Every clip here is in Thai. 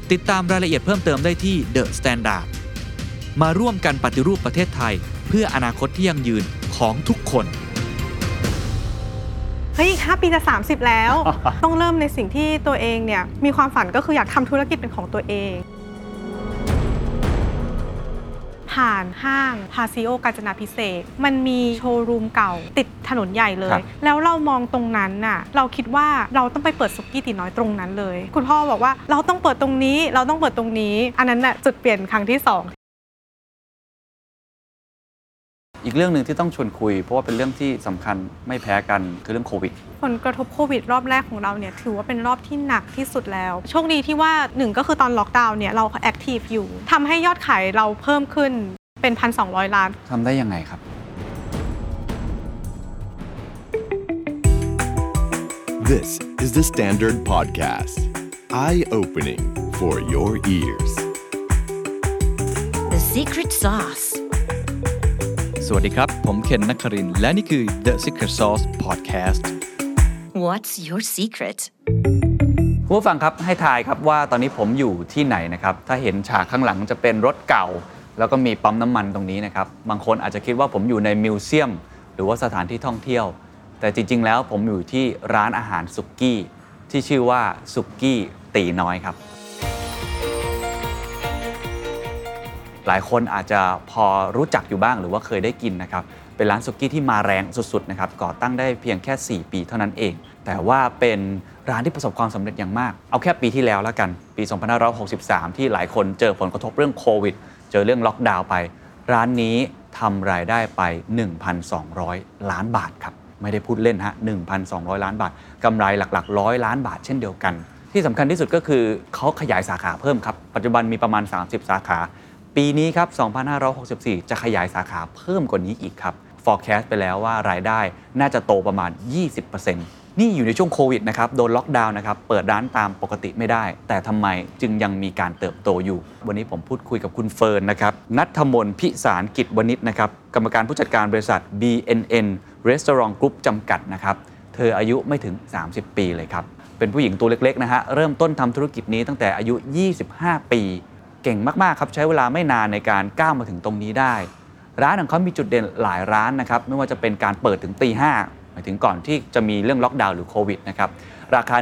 ิ ดตามรายละเอียดเพิ่มเติมได้ที่ The Standard มาร่วมกันปฏิรูปประเทศไทย เพื่ออนาคตที่ยั่งยืนของทุกคน เฮ้ยอีก5ปีจะ 30 แล้ว ต้องเริ่มในสิ่งที่ตัวเองเนี่ยมีความฝันก็คืออยากทำธุรกิจเป็นของตัวเอง ผ่านห้างพาซิโอกาญจนาพิเศษกมันมีโชว์รูมเก่า ติดถนนใหญ่เลครัยบแล้วเรามองตรงนั้นน่ะเราคิดว่าเราต้องไปเปิดสุกี้ตีน้อยตรงนั้นเลย คุณพ่อบอกว่าเราต้องเปิดตรงนี้เราต้องเปิดตรงนี้ อันนั้นน่ะจุดเปลี่ยนครั้งที่สอง อีกเรื่องหนึ่งที่ต้องชวนคุย เพราะว่าเป็นเรื่องที่สำคัญไม่แพ้กันคือเรื่องโควิดผลกระทบโควิดรอบแรกของเราเนี่ยถือว่าเป็นรอบที่หนักที่สุดแล้ว โชคดีที่ว่าหนึ่งก็คือตอนล็อกดาวน์เนี่ยเราแอคทีฟอยู่ทำให้ยอดขายเราเพิ่มขึ้นเป็น1,200ล้านทำได้ยังไงครับ This is the Standard Podcast. Eye opening for your ears. The secret sauce. สวัสดีครับ ผมเคนนักครินทร์และนี่คือ The Secret Sauce Podcast What's your secret? คุณผู้ฟังครับให้ทายครับว่าตอนนี้ผมอยู่ที่ไหนนะครับ ถ้าเห็นฉากข้างหลังจะเป็นรถเก่า แล้วก็มีปั๊มน้ำมันตรงนี้นะครับ บางคนอาจจะคิดว่าผมอยู่ในมิวเซียม หรือว่าสถานที่ท่องเที่ยว แต่จริง ๆ แล้วผมอยู่ที่ร้านอาหารสุกี้ที่ชื่อว่าสุกี้ตีน้อยครับ หลายคนอาจจะพอรู้จักอยู่บ้างหรือว่าเคยได้กินนะครับ เป็นร้านสุกี้ที่มาแรงสุดๆนะครับ ก่อตั้งได้เพียงแค่ 4 ปีเท่านั้นเอง แต่ว่าเป็นร้านที่ประสบความสำเร็จอย่างมาก เอาแค่ปีที่แล้วแล้วกัน ปี 2563 ที่หลายคนเจอผลกระทบเรื่องโควิด เจอเรื่องล็อกดาวน์ไป ร้านนี้ทำรายได้ไป 1,200 ล้านบาทครับ ไม่ได้พูดเล่นฮะ 1,200 ล้านบาท กำไรหลักๆ ร้อยล้านบาทเช่นเดียวกัน ที่สำคัญที่สุดก็คือเขาขยายสาขาเพิ่มครับ ปัจจุบันมีประมาณ 30 สาขา ปีนี้ครับ 2564 จะขยายสาขาเพิ่มกว่านี้อีกครับ forecast ไปแล้วว่ารายได้น่าจะโตประมาณ 20%นี่อยู่ในช่วงโควิดนะครับ โดนล็อกดาวน์นะครับ เปิดร้านตามปกติไม่ได้ แต่ทำไมจึงยังมีการเติบโตอยู่ วันนี้ผมพูดคุยกับคุณเฟิร์นนะครับ นัทมนพิสารกิจวณิชนะครับ กรรมการผู้จัดการบริษัท BNN Restaurant Group จำกัดนะครับ เธออายุไม่ถึง 30 ปีเลยครับ เป็นผู้หญิงตัวเล็กๆนะฮะ เริ่มต้นทำธุรกิจนี้ตั้งแต่อายุ 25 ปี เก่งมากๆครับใช้เวลาไม่นานในการก้าวมาถึงตรงนี้ได้ ร้านของเขามีจุดเด่นหลายร้านนะครับไม่ว่าจะเป็นการเปิดถึงตีห้าหมายถึงก่อนที่จะมีเรื่องล็อกดาวน์หรือโควิดนะครับราคา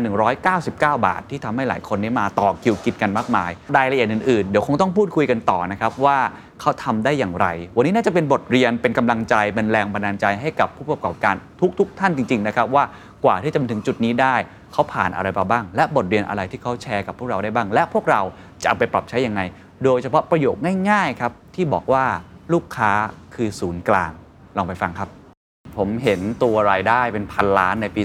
199 บาท ที่ทำให้หลายคนนี้มาต่อคิวกินกันมากมาย รายละเอียดอื่นๆ เดี๋ยวคงต้องพูดคุยกันต่อนะครับว่าเขาทำได้อย่างไร วันนี้น่าจะเป็นบทเรียนเป็นกำลังใจเป็นแรงบันดาลใจให้กับผู้ประกอบการทุกๆ ท่านจริง ๆ นะครับว่า กว่าที่จะมาถึงจุดนี้ได้ เขาผ่านอะไรมาบ้าง และบทเรียนอะไรที่เขาแชร์กับพวกเราได้บ้าง และพวกเราจะเอาไปปรับใช้ยังไง โดยเฉพาะประโยคง่ายๆครับที่บอกว่าลูกค้าคือศูนย์กลาง ลองไปฟังครับ ผมเห็นตัวรายได้เป็นพันล้านในปี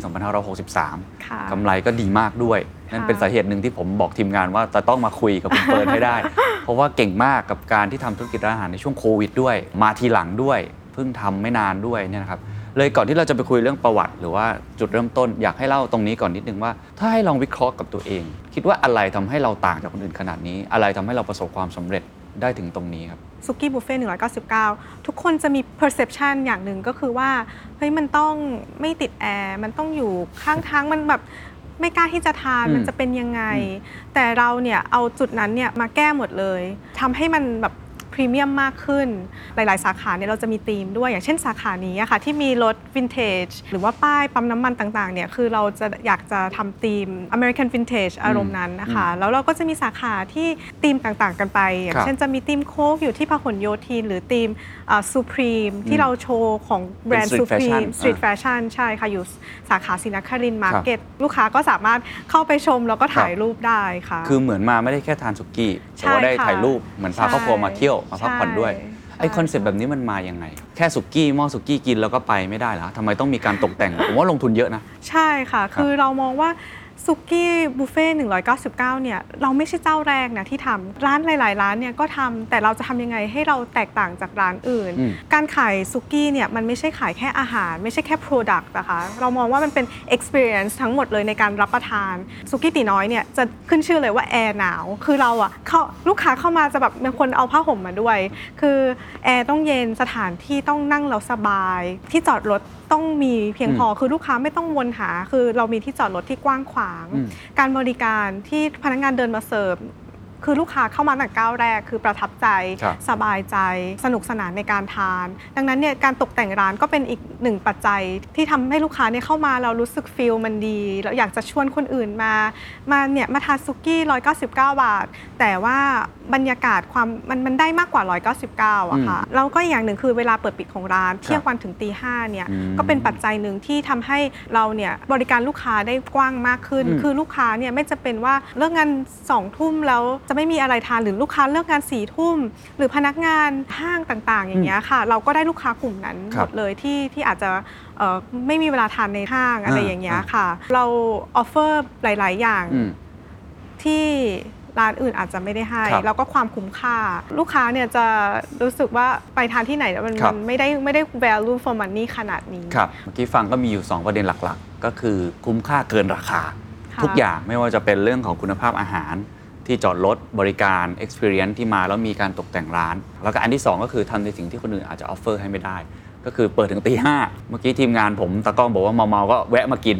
2563ค่ะกำไรก็ดีมากด้วย นั่นเป็นสาเหตุหนึ่งที่ผมบอกทีมงานว่าจะต้องมาคุยกับคุณเฟิร์นให้ได้ เพราะว่าเก่งมากกับการที่ทำธุรกิจร้านอาหารในช่วงโควิดด้วย มาทีหลังด้วย เพิ่งทำไม่นานด้วยเนี่ยนะครับ เลยก่อนที่เราจะไปคุยเรื่องประวัติ หรือว่าจุดเริ่มต้นอยากให้เล่าตรงนี้ก่อนนิดนึงว่า ถ้าให้ลองวิเคราะห์กับตัวเอง คิดว่าอะไรทำให้เราต่างจากคนอื่นขนาดนี้ อะไรทำให้เราประสบความสำเร็จได้ถึงตรงนี้ครับซุกี้บุฟเฟ่199 ทุกคนจะมี perception อย่างหนึ่งก็คือว่าเฮ้ยมันต้องไม่ติดแอร์มันต้องอยู่ข้างทางมันแบบไม่กล้าที่จะทานอืมมันจะเป็นยังไง แต่เราเนี่ยเอาจุดนั้นเนี่ยมาแก้หมดเลยทำให้มันแบบ พรีเมียมมากขึ้น หลาย ๆ สาขาเนี่ยเราจะมีธีมด้วย อย่างเช่นสาขานี้อะค่ะที่มีรถวินเทหรือว่าป้ายปั๊มน้ำมันต่าง ๆ เนี่ยคือเราจะอยากจะทำธีม American Vintage อารมณ์นั้นนะคะ แล้วเราก็จะมีสาขาที่ธีมต่าง ๆ กันไป อย่าครังบเช่นจะมีทีมโค้กอยู่ที่พหลโยธินหรือธีมซูพรีมที่เราโชว์ของแบรนด์เป็นซู street พรี fashion มสตรีทอ่าแฟชั่นใช่ค่ะ อยู่สาขาศรีนครินทร์มาร์เก็ตลูกค้าก็สามารถเข้าไปชมแล้วก็ถ่ายรูปได้ค่ะ คือเหมือนมาไม่ได้แค่ทานสุกี้แต่ว่าใช่ได้ค่ะถ่ายรูปเหมือนพาใช่ครอบครัวมาเที่ยวมาพักผ่อนด้วยใชไอ concept แบบนี้มันมาอย่างไง แค่สุกี้หม้อสุกี้กินแล้วก็ไปไม่ได้เหรอทำไมต้องมีการตกแต่ง ผมว่าลงทุนเยอะนะ ใช่ค่ะ คือเรามองว่า สุกี้บุฟเฟ่ต์199 เนี่ย เราไม่ใช่เจ้าแรกนะที่ทำร้านหลาย ๆ ร้านเนี่ยก็ทำแต่เราจะทำยังไงให้เราแตกต่างจากร้านอื่น อืม การขายสุกี้เนี่ยมันไม่ใช่ขายแค่อาหาร ไม่ใช่แค่ Product นะคะ เรามองว่ามันเป็น experience ทั้งหมดเลยในการรับประทานซุกี้ตีน้อยเนี่ยจะขึ้นชื่อเลยว่าแอร์หนาว คือเราอะเข้าลูกค้าเข้ามาจะแบบเป็นคนเอาผ้าห่มมาด้วย คือแอร์ต้องเย็นสถานที่ต้องนั่งแล้วสบาย ที่จอดรถต้องมีเพียงพอคือลูกค้าไม่ต้องวนหา คือเรามีที่จอดรถที่กว้างขวาง อืม การบริการที่พนักงานเดินมาเสิร์ฟคือลูกค้าเข้ามาตั้งแต่ก้าวแรก คือประทับใจครับ สบายใจ สนุกสนานในการทาน ดังนั้นเนี่ยการตกแต่งร้านก็เป็นอีกหนึ่งปัจจัยที่ทำให้ลูกค้าเนี่ยเข้ามาเรารู้สึกฟีลมันดีแล้วอยากจะชวนคนอื่นมา มาเนี่ยมาทานซุกี้199 บาท แต่ว่าบรรยากาศความมันมันได้มากกว่า 199อะค่ะแล้วก็อีกอย่างหนึ่งคือเวลาเปิดปิดของร้านเที่ยงวันถึงตีห้าเนี่ยอืมก็เป็นปัจจัยหนึ่งที่ทำให้เราเนี่ยบริการลูกค้าได้กว้างมากขึ้นอืมคือลูกค้าเนี่ยไม่จะเป็นว่าเลิกงานสองทุ่มแล้วจะไม่มีอะไรทานหรือลูกค้าเลิกงานสี่ทุ่มหรือพนักงานห้างต่างๆ อย่างเงี้ยค่ะ เราก็ได้ลูกค้ากลุ่มนั้นคหรัมบดเลยที่ที่อาจจะเอ่อไม่มีเวลาทานในห้างอะไรอ่าอย่างเงี้ยอ่าค่ะ เราออฟเฟอร์หลาย ๆ อย่างอืมที่ ร้านอื่นอาจจะไม่ได้ให้ ครับแล้วก็ความคุ้มค่า ลูกค้าเนี่ยจะรู้สึกว่าไปทานที่ไหนแล้วมันครับ มันไม่ได้ไม่ได้ value for money ขนาดนี้ ครับเมื่อกี้ฟังก็มีอยู่ 2 ประเด็นหลักๆ ก็คือคุ้มค่าเกินราคา ค่ะ ทุกอย่างไม่ว่าจะเป็นเรื่องของคุณภาพอาหาร ที่จอดรถบริการ experience ที่มาแล้วมีการตกแต่งร้าน แล้วก็อันที่ 2 ก็คือทำในสิ่งที่คนอื่นอาจจะ offer ให้ไม่ได้ ก็คือเปิดถึงตีห้าเมื่อกี้ทีมงานผมตากล้องบอกว่าเมาๆก็แวะมากิน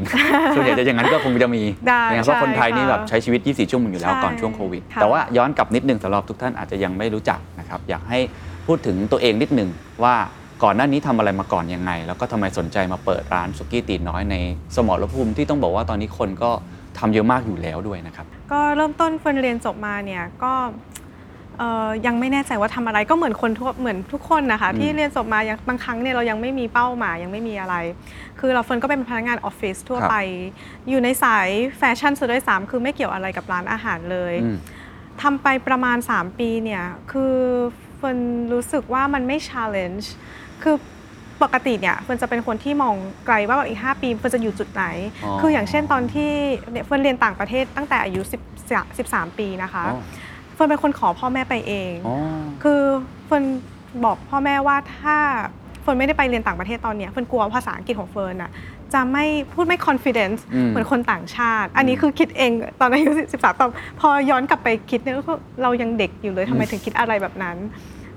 ส่วนใหญ่จะอย่างนั้นก็คงจะมีได้นะครับเพราะคนไทยนี่ใช่แบบค่ะใช้ชีวิต 24 ชั่วโมงอยู่แล้วใช่ก่อนช่วงโควิดค่ะแต่ว่าย้อนกลับนิดนึงสำหรับทุกท่านอาจจะยังไม่รู้จักนะครับอยากให้พูดถึงตัวเองนิดนึงว่าก่อนหน้านี้ทำอะไรมาก่อนยังไง แล้วก็ทำไมสนใจมาเปิดร้านสุกี้ตีน้อยในสมรภูมิที่ต้องบอกว่าตอนนี้คนก็ทำเยอะมากอยู่แล้วด้วยนะครับ ก็เริ่มต้นเฟิร์นเรียนจบมาเนี่ยก็ เอ่อยังไม่แน่ใจว่าทำอะไรก็เหมือนคนทั่วเหมือนทุกคนนะคะอืมที่เรียนจบมายังบางครั้งเนี่ยเรายังไม่มีเป้าหมายยังไม่มีอะไร คือเราเฟิร์นก็เป็นพนักงานออฟฟิศทั่วครับ ไป อยู่ในสายแฟชั่นซะด้วยซ้ำคือไม่เกี่ยวอะไรกับร้านอาหารเลย อืม ทำไปประมาณ 3 ปีเนี่ย คือเฟิร์นรู้สึกว่ามันไม่ challenge คือปกติเนี่ยเฟิร์นจะเป็นคนที่มองไกลว่าแบบอีก 5 ปีเฟิร์นจะอยู่จุดไหน อ๋อ คืออย่างเช่นตอนที่เนี่ยเฟิร์นเรียนต่างประเทศตั้งแต่อายุ10 13 ปีนะคะ อ๋อ เฟิร์นเป็นคนขอพ่อแม่ไปเอง อ๋อ คือเฟิร์นบอกพ่อแม่ว่าถ้าเฟิร์นไม่ได้ไปเรียนต่างประเทศตอนเนี้ยเฟิร์นกลัวภาษาอังกฤษของเฟิร์นอะจะไม่พูดไม่ confidence อืม เหมือนคนต่างชาติ อันนี้คือคิดเองตอนอายุ13ตอนพอย้อนกลับไปคิดเนี่ยก็เรายังเด็กอยู่เลยทำไมถึงคิดอะไรแบบนั้น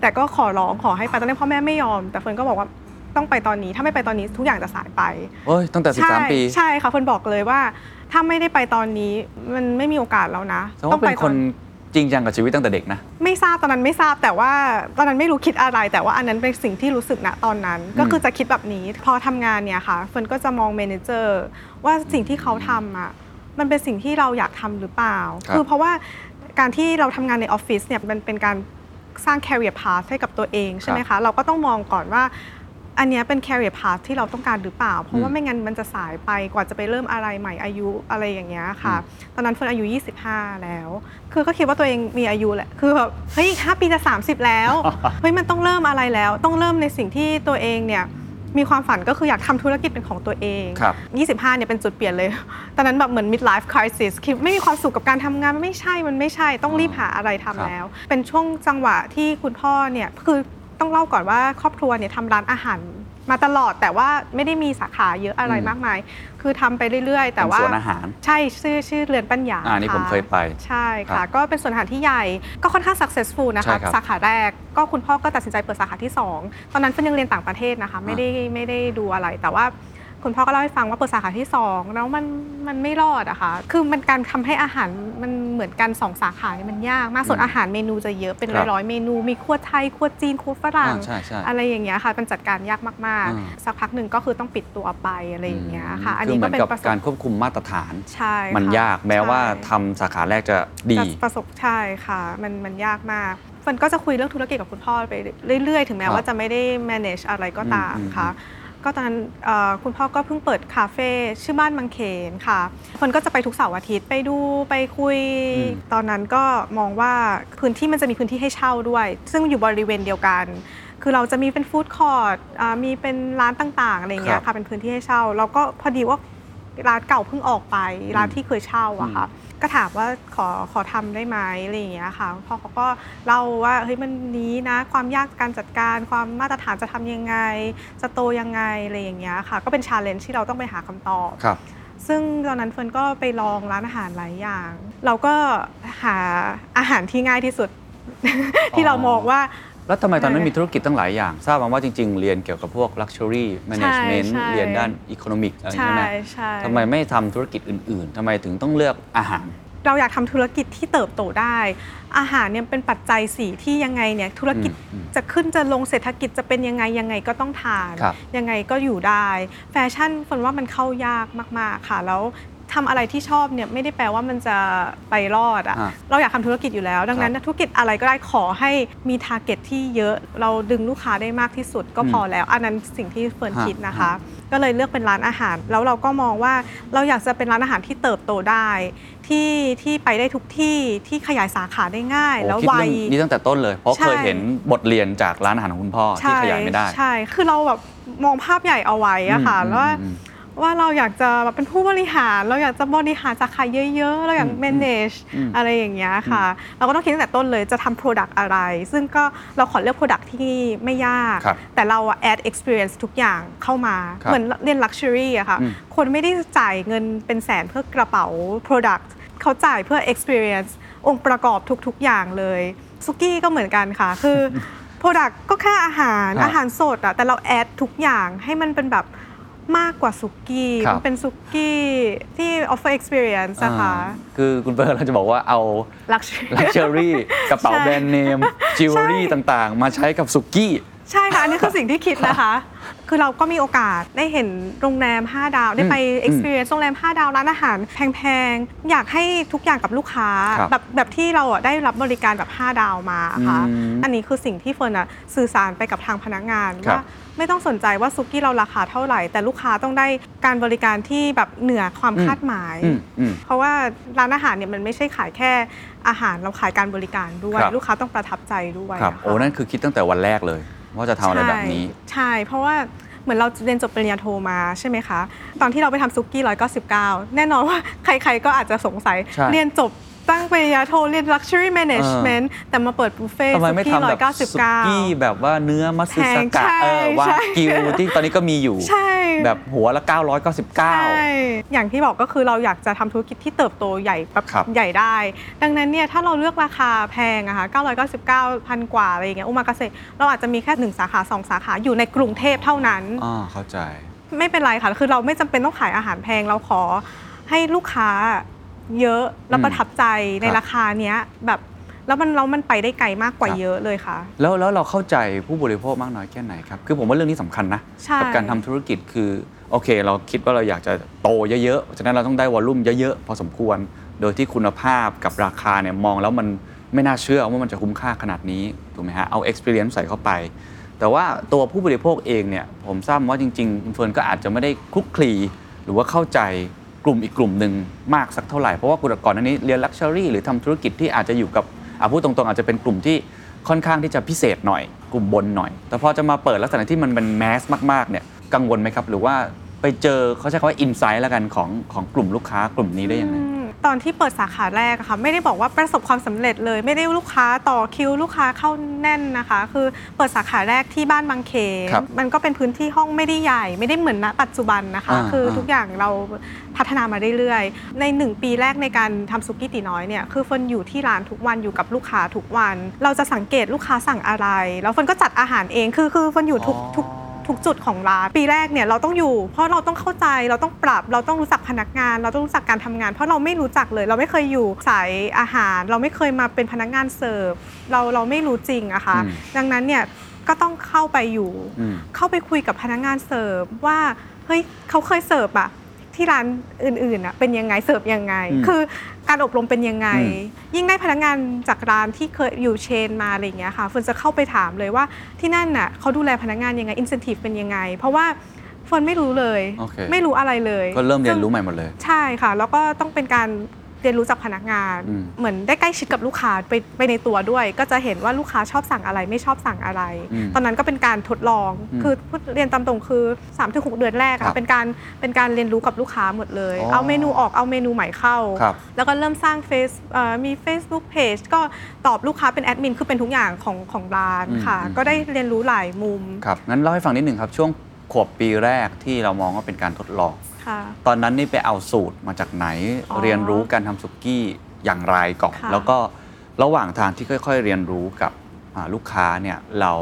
แต่ก็ขอร้องขอให้ไปตอนนั้นพ่อแม่ไม่ยอม แต่เฟิร์นก็บอกว่าต้องไปตอนนี้ถ้าไม่ไปตอนนี้ทุกอย่างจะสายไป เอ้ยตั้งแต่ ใช่13 ปีใช่ค่ะเฟิร์นบอกเลยว่า ถ้าไม่ได้ไปตอนนี้มันไม่มีโอกาสแล้วนะแสดงว่าเป็นคน จริงจังกับชีวิตตั้งแต่เด็กนะ ไม่ทราบตอนนั้นไม่ทราบแต่ว่าตอนนั้นไม่รู้คิดอะไร แต่ว่าอันนั้นเป็นสิ่งที่รู้สึกณตอนนั้น ก็คือจะคิดแบบนี้พอทำงานเนี่ยค่ะเฟิร์นก็จะมอง manager ว่าสิ่งที่เขาทำอะมันเป็นสิ่งที่เราอยากทำหรือเปล่า ครับ คือเพราะว่าการที่เราทำงานในออฟฟิศเนี่ยมันเป็นการสร้าง career path ให้กับตัวเองใช่ไหมคะ เราก็ต้องมองก่อนว่า อันเนี้ยเป็น career path ที่เราต้องการหรือเปล่า เพราะว่าอืมไม่งั้นมันจะสายไปกว่าจะไปเริ่มอะไรใหม่อายุอะไรอย่างเงี้ยค่ะ ตอนนั้นเฟิร์นอายุ 25 แล้ว คือก็คิดว่าตัวเองมีอายุแหละคือแบบเฮ้ยอีก5ปีจะ 30 แล้วเฮ้ยมันต้องเริ่มอะไรแล้ว ต้องเริ่มในสิ่งที่ตัวเองเนี่ยมีความฝันก็คืออยากทำธุรกิจเป็นของตัวเอง ครับ 25 เนี่ยเป็นจุดเปลี่ยนเลย ตอนนั้นแบบเหมือน midlife crisis คิดไม่มีความสุขกับการทำงานไม่ใช่ มันไม่ใช่ ต้องรีบหาอะไรทำครับแล้ว เป็นช่วงจังหวะที่คุณพ่อเนี่ยคือ ต้องเล่าก่อนว่าครอบครัวเนี่ยทำร้านอาหารมาตลอดแต่ว่าไม่ได้มีสาขาเยอะอะไรอืมมากมาย คือทำไปเรื่อย ๆ แต่เป็นว่าสวนอาหาร ใช่ชื่อชื่อเรือนปัญญาอ่านี่ผมะเคยไป ใช่ครัค่ะบก็เป็นสวนอาหารที่ใหญ่ ก็ค่อนข้าง successful นะใช่คะครับสาขาแรกก็คุณพ่อก็ตัดสินใจเปิดสาขาที่ 2 ตอนนั้นเฟิร์นยังเรียนต่างประเทศนะคะ ไม่ได้ไม่ได้ดูอะไรแต่ว่า คุณพ่อก็เล่าให้ฟังว่าเปิดสาขาที่ 2 แล้วมันมันไม่รอดอะค่ะ คือมันการทำให้อาหารมันเหมือนกันสองสาขาเนี่ยมันยากมากส่วนอืมอาหารเมนูจะเยอะเป็นครับร้อยๆเมนู มีครัวไทยครัวจีนครัวฝรั่งอ่าใช่ใช่อะไรอย่างเงี้ยค่ะเป็นจัดการยากมากอ่าๆสักพักหนึ่งก็คือต้องปิดตัวไปอะไรอย่างเงี้ยค่ะ อันคือนี้เหมืก็อนเป็นกับประสบการควบคุมมาตรฐานใช่มันค่ะยากแม้ว่าใช่ทำสาขาแรกจะดีจะประสบใช่ค่ะ มันมันยากมากเฟิร์นก็จะคุยเรื่องธุรกิจกับคุณพ่อไปเรื่อยๆ ถึงแม้ครับว่าจะไม่ได้ manage อะไรก็ตามอืมอืมค่ะ ก็ตอนนั้นเอ่อคุณพ่อก็เพิ่งเปิดคาเฟ่ชื่อบ้านบางเขนค่ะเฟิร์นก็จะไปทุกเสาร์อาทิตย์ไปดูไปคุย ตอนนั้นก็มองว่าพื้นที่มันจะมีพื้นที่ให้เช่าด้วย ซึ่งอยู่บริเวณเดียวกัน คือเราจะมีเป็นฟู้ดคอร์ทมีเป็นร้านต่างๆอะไรอย่างเงี้ยค่ะเป็นพื้นที่ให้เช่า แล้วก็พอดีว่าร้านเก่าเพิ่งออกไปร้านที่เคยเช่าอะค่ะ ก็ถามว่าขอขอทำได้ไหมอะไรอย่างเงี้ยค่ะพ่อเขาก็เล่าว่าเฮ้ยมันนี้นะความยากการจัดการ ความมาตรฐานจะทำยังไง จะโตยังไงอะไรอย่างเงี้ยค่ะ ก็เป็น challenge ที่เราต้องไปหาคำตอบครับซึ่งตอนนั้นเฟิร์นก็ไปลองร้านอาหารหลายอย่าง เราก็หาอาหารที่ง่ายที่สุด ที่เรามองว่า แล้วทำไมตอนนั้นใช่มีธุรกิจตั้งหลายอย่าง ทราบมาว่าจริง ๆ เรียนเกี่ยวกับพวก Luxury Management ใช่เรียนด้าน Economic อะไรใช่ใช่ไหมใช่ทำไมไม่ทำธุรกิจอื่น ๆทำไมถึงต้องเลือกอาหาร เราอยากทำธุรกิจที่เติบโตได้ อาหารเนี่ยเป็นปัจจัยสี่ที่ยังไงเนี่ยธุรกิจอืมอืมจะขึ้นจะลงเศรษฐกิจจะเป็นยังไงยังไงก็ต้องทานครับยังไงก็อยู่ได้ แฟชั่นคนว่ามันเข้ายากมาก ๆ ค่ะแล้ว ทำอะไรที่ชอบเนี่ยไม่ได้แปลว่ามันจะไปรอดอะอะเราอยากทำธุรกิจอยู่แล้ว ดังนั้นธุรกิจอะไรก็ได้ขอให้มี target ที่เยอะ เราดึงลูกค้าได้มากที่สุดก็พอแล้ว อันนั้นสิ่งที่เฟิร์นฮะคิดนะคะ ก็เลยเลือกเป็นร้านอาหาร แล้วเราก็มองว่าเราอยากจะเป็นร้านอาหารที่เติบโตได้ ที่ที่ไปได้ทุกที่ที่ขยายสาขาได้ง่ายโอ้แล้วคิดไวเรื่องนี้ตั้งแต่ต้นเลย เพราะใช่ เคยเห็นบทเรียนจากร้านอาหารของคุณพ่อที่ขยายไม่ได้ ใช่ คือเราแบบมองภาพใหญ่เอาไว้อะค่ะ อืมแล้วว่าอืม ว่าเราอยากจะแบบเป็นผู้บริหาร เราอยากจะบริหารสาขาเยอะ ๆ เราอยากอืม manage อืมอะไรอย่างเงี้ยค่ะ เราก็ต้องคิดตั้งแต่ต้นเลยจะทำ product อะไร ซึ่งก็เราขอเลือก product ที่ไม่ยากครับแต่เราอะ add experience ทุกอย่างเข้ามาครับเหมือนเรียน luxury อะค่ะอืมคนไม่ได้จ่ายเงินเป็นแสนเพื่อกระเป๋า product เขาจ่ายเพื่อ experience องค์ประกอบทุก ๆ อย่างเลยสุกี้ก็เหมือนกันค่ะ คือ product ก็แค่อาหารครับอาหารสดอะแต่เรา add ทุกอย่างให้มันเป็นแบบ มากกว่าสุกี้ครับ มันเป็นสุกี้ที่ offer experience นะคะอ่าคือคุณเฟิร์นเราจะบอกว่าเอา luxury Luxury กระเป๋าใช่แบรนด์เนมจิวเวลรี่ต่างๆ มาใช้กับสุกี้ ใช่ค่ะ อันนี้คือสิ่งที่คิดนะคะ คือเราก็มีโอกาสได้เห็นโรงแรม 5 ดาว ได้ไปอืม experience โรงแรม 5 ดาวร้านอาหารแพงๆ อยากให้ทุกอย่างกับลูกค้า ครับแบบแบบที่เราอะได้รับบริการแบบ 5 ดาวมาค่ะอืมอันนี้คือสิ่งที่เฟิร์นอะสื่อสารไปกับทางพนักงานครับ ว่าไม่ต้องสนใจว่าซุกี้เราราคาเท่าไหร่ แต่ลูกค้าต้องได้การบริการที่แบบเหนือความคาดหมาย อืมอืม เพราะว่าร้านอาหารเนี่ยมันไม่ใช่ขายแค่อาหารเราขายการบริการด้วย ครับ ลูกค้าต้องประทับใจด้วยครับะะ โอ้นั่นคือคิดตั้งแต่วันแรกเลย ว่าจะทำอะไรแบบนี้ ใช่ใช่ เพราะว่าเหมือนเราเรียนจบปริญญาโทมาใช่ไหมคะ ตอนที่เราไปทำซุกี้199แน่นอนว่าใครๆก็อาจจะสงสัย ใช่ เรียนจบ ตั้งปริญญาโทเรียน luxury management แต่มาเปิดบุฟเฟ่ต์ทำไมซุไม่กี้ทำแบบสุกี้199แบบว่าเนื้อมัตสึสกะแพงใช่เออวาใช่กิวที่ตอนนี้ก็มีอยู่ใช่แบบหัวละใช่999 อย่างที่บอกก็คือเราอยากจะทำธุรกิจที่เติบโตใหญ่แบบครับใหญ่ได้ ดังนั้นเนี่ยถ้าเราเลือกราคาแพงอะค่ะ 999พันกว่าอะไรอย่างเงี้ยอุมากาเสะเราอาจจะมีแค่หนึ่งสาขาสองสาขาอยู่ในกรุงเทพเท่านั้นอ่าเข้าใจ ไม่เป็นไรค่ะ คือเราไม่จำเป็นต้องขายอาหารแพงเราขอให้ลูกค้า เยอะแล้วอืมประทับใจในครับราคาเนี้ยแบบแล้วมันแล้วมันไปได้ไกลมากกว่าครับเยอะเลยค่ะ แล้วแล้วเราเข้าใจผู้บริโภคมากน้อยแค่ไหนครับ คือผมว่าเรื่องนี้สำคัญนะใช่กัการทำธุรกิจคือโอเค เราคิดว่าเราอยากจะโตเยอะๆฉะนั้นเราต้องได้วอลลุ่มเยอะๆพอสมควร โดยที่คุณภาพกับราคาเนี่ยมองแล้วมันไม่น่าเชื่อว่ามันจะคุ้มค่าขนาดนี้ถูกไหมฮะเอา experience ใส่เข้าไป แต่ว่าตัวผู้บริโภคเองเนี่ยผมทราบมาว่าจริงๆคุณเฟิร์นก็อาจจะไม่ได้คลุกคลีหรือว่าเข้าใจ กลุ่มอีกกลุ่มหนึ่งมากสักเท่าไหร่ เพราะว่าคุณก่อนหน้านี้เรียน luxury หรือทำธุรกิจที่อาจจะอยู่กับอาพูดตรงๆ อาจจะเป็นกลุ่มที่ค่อนข้างที่จะพิเศษหน่อย กลุ่มบนหน่อย แต่พอจะมาเปิดลักษณะที่มันเป็น mass มากๆเนี่ยกังวลไหมครับ หรือว่าไปเจอเขาใช้คำว่า insight แล้วกันของของกลุ่มลูกค้ากลุ่มนี้ได้ยังไง ตอนที่เปิดสาขาแรกอะค่ะไม่ได้บอกว่าประสบความสำเร็จเลย ไม่ได้ลูกค้าต่อคิวลูกค้าเข้าแน่นนะคะ คือเปิดสาขาแรกที่บ้านบางเขนครับมันก็เป็นพื้นที่ห้องไม่ได้ใหญ่ ไม่ได้เหมือนณปัจจุบันนะคะอ่าคืออาทุกอย่างเราพัฒนามาเรื่อยๆ ในหนึ่งปีแรกในการทำซุกี้ตีน้อยเนี่ยคือเฟิร์นอยู่ที่ร้านทุกวันอยู่กับลูกค้าทุกวัน เราจะสังเกตลูกค้าสั่งอะไร แล้วเฟิร์นก็จัดอาหารเองคือคือเฟิร์นอยู่ทุกทุก ทุกจุดของร้าน ปีแรกเนี่ยเราต้องอยู่ เพราะเราต้องเข้าใจเราต้องปรับ เราต้องรู้จักพนักงาน เราต้องรู้จักการทำงาน เพราะเราไม่รู้จักเลย เราไม่เคยอยู่สายอาหาร เราไม่เคยมาเป็นพนักงานเสิร์ฟเราเราไม่รู้จริงอะค่ะอืมดังนั้นเนี่ยก็ต้องเข้าไปอยู่อืมเข้าไปคุยกับพนักงานเสิร์ฟว่าเฮ้ยเขาเคยเสิร์ฟอะ ที่ร้านอื่นๆอะเป็นยังไงเสิร์ฟยังไง อืม คือการอบรมเป็นยังไง อืม ยิ่งได้พนักงานจากร้านที่เคยอยู่เชนมาอะไรอย่างเงี้ยค่ะเฟิร์นจะเข้าไปถามเลยว่าที่นั่นน่ะเขาดูแลพนักงานยังไงอินเซนティブเป็นยังไง เพราะว่าเฟิร์นไม่รู้เลย โอเค ไม่รู้อะไรเลย ก็เริ่มเรียนรู้ใหม่หมดเลย ใช่ค่ะ แล้วก็ต้องเป็นการ เรียนรู้จากพนักงาน อืม เหมือนได้ใกล้ชิดกับลูกค้าไปไปในตัวด้วย ก็จะเห็นว่าลูกค้าชอบสั่งอะไรไม่ชอบสั่งอะไร อืม ตอนนั้นก็เป็นการทดลอง อืมคือพูดเรียนตามตรงคือ3าถึงหเดือนแรกครัอะบเป็นการเป็นการเรียนรู้กับลูกค้าหมดเลย อ๋อเอาเมนูออกเอาเมนูใหม่เข้า ครับแล้วก็เริ่มสร้างเฟซเอ่อมี Facebook Page ก็ตอบลูกค้าเป็นแอดมินคือเป็นทุกอย่างของของร้านค่ะ อืมก็ได้เรียนรู้หลายมุม ครับงั้นเล่าให้ฟังนิดหนึ่งครับ ช่วงขวบปีแรกที่เรามองว่าเป็นการทดลอง ค่ะ ตอนนั้นนี่ไปเอาสูตรมาจากไหน อ๋อเรียนรู้การทำสุกี้อย่างไรก่อน ค่ะ แล้วก็ระหว่างทางที่ค่อยๆ เรียนรู้กับอ่าลูกค้าเนี่ยเรา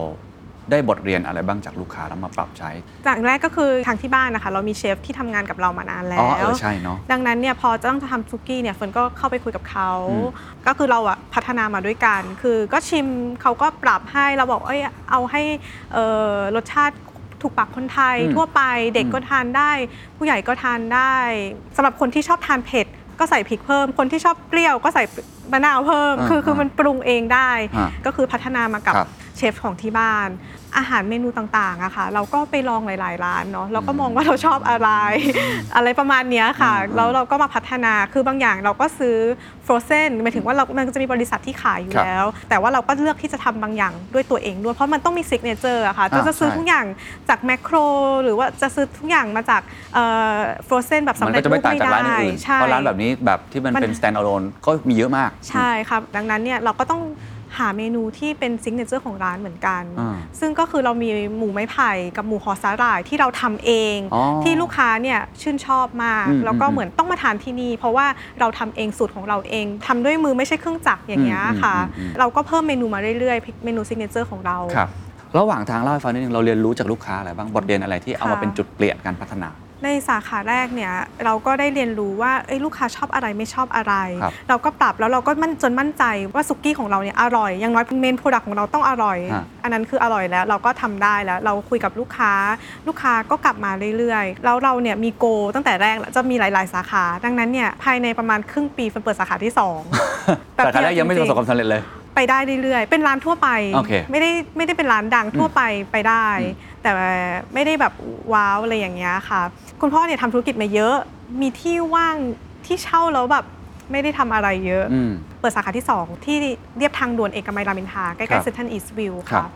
ได้บทเรียนอะไรบ้างจากลูกค้าแล้วมาปรับใช้จากแรกก็คือทางที่บ้านนะคะ เรามีเชฟที่ทำงานกับเรามานานแล้อ๋อวเออใช่เนาะ ดังนั้นเนี่ยพอจะต้องทำซุกี้เนี่ยเฟิร์นก็เข้าไปคุยกับเขา อืม ก็คือเราอะพัฒนามาด้วยกัน คือก็ชิมเขาก็ปรับให้เราบอกเอ้ยเอาให้เอ่อรสชาติ ถูกปากคนไทย อืมทั่วไปเด็กอืมก็ทานได้ ผู้ใหญ่ก็ทานได้สำหรับคนที่ชอบทานเผ็ดก็ใส่พริกเพิ่ม คนที่ชอบเปรี้ยวก็ใส่มะนาวเพิ่ม อ่าคือคืออ่ามัมันปรุงเองได้อ่าก็คือพัฒนามากับครับ เชฟของที่บ้าน อาหารเมนูต่างๆอะค่ะ เราก็ไปลองหลายๆร้านเนาะเราก็มองว่าเราชอบอะไร อะไรประมาณเนี้ยค่ะอืมแล้วเราก็มาพัฒนาคือบางอย่างเราก็ซื้อ frozen หมายถึงว่าเรามันจะมีบริษัทที่ขายอยู่ครับแล้ว แต่ว่าเราก็เลือกที่จะทำบางอย่างด้วยตัวเองด้วย เพราะมันต้องมี signature อะค่ะจะอ่าจะซื้อใช่ทุกอย่างจากแมคโครหรือว่าจะซื้อทุกอย่างมาจากเอ่อ frozen แบบสำมันเร็ก็จจะรูไม่ปต่างไม่จากร้านได้อื่นๆใช่เพราะร้านแบบนี้แบบที่มันมันเป็น stand alone ก็มีเยอะมาก ใช่ครับดังนั้นเนี่ยเราก็ต้อง หาเมนูที่เป็น signature ของร้านเหมือนกัน อ่าซึ่งก็คือเรามีหมูไม้ไผ่กับหมูห่อสาหร่ายที่เราทำเอง อ๋อที่ลูกค้าเนี่ยชื่นชอบมาก อืมแล้วก็อืมเหมือนต้องมาทานที่นี่ เพราะว่าเราทำเองสูตรของเราเองทำด้วยมือไม่ใช่เครื่องจักรอย่างเงี้ยอืมค่ะ อืมอืม เราก็เพิ่มเมนูมาเรื่อยๆเมนู signature ของเรา ครับ ระหว่างทางเล่าให้ฟังนิดนึงเราเรียนรู้จากลูกค้าอะไรบ้างบทเรียนอะไรที่เอามาค่ะ เป็นจุดเปลี่ยนการพัฒนา ในสาขาแรกเนี่ยเราก็ได้เรียนรู้ว่าเอ้ยลูกค้าชอบอะไรไม่ชอบอะไรครับเราก็ปรับแล้วเราก็มั่นจนมั่นใจว่าสุกี้ของเราเนี่ยอร่อยอย่างน้อย main product ของเราต้องอร่อยฮะอันนั้นคืออร่อยแล้วเราก็ทำได้แล้ว เราคุยกับลูกค้า ลูกค้าก็กลับมาเรื่อยๆ แล้วเราเนี่ยมีโก ตั้งแต่แรกแล้วจะมีหลายๆ สาขา ดังนั้นเนี่ยภายในประมาณครึ่งปีฟันเปิดสาขาที่สองแบบแต่ครั้งแรกยังไม่ประสบความสำเร็จเลยไปได้เรื่อยๆ เป็นร้านทั่วไปโอเคไม่ได้ไม่ได้เป็นร้านดังทั่วไปไปได้อืมแต่ไม่ได้แบบว้าวอะไรอย่างเงี้ยค่ะ คุณพ่อเนี่ยทำธุรกิจมาเยอะ มีที่ว่างที่เช่าแล้วแบบไม่ได้ทำอะไรเยอะ อืม เปิดสาขาที่ 2 ที่เรียบทางด่วนเอกมัยรามอินทราใกครัล้บๆเซนทันอีสต์วิวครัค่ะบ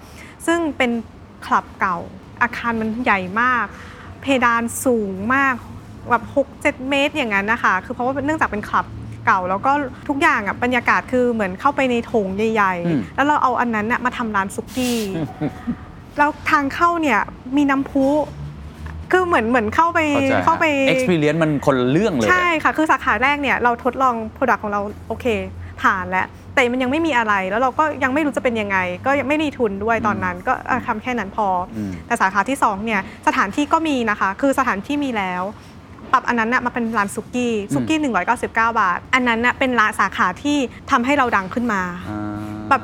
ซึ่งเป็นคลับเก่า อาคารมันใหญ่มาก เพดานสูงมากแบบ6 7 เมตรอย่างนั้นนะคะ คือเพราะว่าเนื่องจากเป็นคลับเก่า แล้วก็ทุกอย่างอะบรรยากาศคือเหมือนเข้าไปในโถงใหญ่ อืม ๆ แล้วเราเอาอันนั้นน่ะมาทำร้านซุกี้ แล้วทางเข้าเนี่ยมีน้ำพุ คือเหมือนเหมือนเข้าไปเข้าใจเข้าไปฮะ experience มันคนละเรื่องเลยใช่ค่ะ คือสาขาแรกเนี่ยเราทดลองโปรดักต์ของเราโอเค ผ่านแล้ว แต่มันยังไม่มีอะไรแล้วเราก็ยังไม่รู้จะเป็นยังไง ก็ยังไม่มีทุนด้วยตอนนั้น ก็อะทำแค่นั้นพออมแต่สาขาที่2เนี่ยสถานที่ก็มีนะคะ คือสถานที่มีแล้วปรับอันนั้นน่ะมาเป็นร้านซุกี้ซุกี้ 199 บาท อันนั้นน่ะเป็นร้านสาขาที่ทำให้เราดังขึ้นมาอ่าแบบ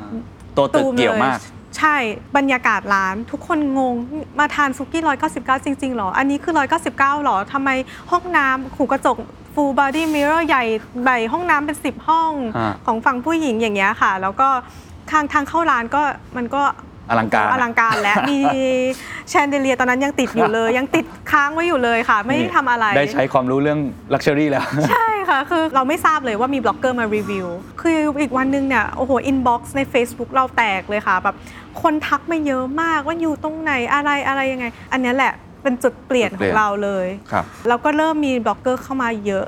ตัวตึกเกี่ยวมาก ใช่บรรยากาศร้าน ทุกคนงงมาทานซุกี้ 199 จริง ๆ หรอ อันนี้คือ 199 หรอทำไมห้องน้ำหูกระจก full body mirror ใหญ่ใหญ่ห้องน้ำเป็น 10 ห้องฮะของฝั่งผู้หญิงอย่างเงี้ยค่ะ แล้วก็ทางทางเข้าร้านก็มันก็ อลังการ อลังการและมี chandelier ตอนนั้นยังติดอยู่เลย ยังติดค้างไว้อยู่เลยค่ะ ไม่ได้ทำอะไรได้ใช้ความรู้เรื่อง luxury แล้ว ใช่ค่ะ คือเราไม่ทราบเลยว่ามีบล็อกเกอร์มารีวิว คืออีกวันหนึงเนี่ย โอ้โห inbox ใน Facebook เราแตกเลยค่ะแบบคนทักมาเยอะมากว่าอยู่ตรงไหนอะไรอะไรยังไง อันเนี้ยแหละเป็นจุดเปลี่ยนจุดเปลี่ยนของเราเลยครับแล้วก็เริ่มมีบล็อกเกอร์เข้ามาเยอะ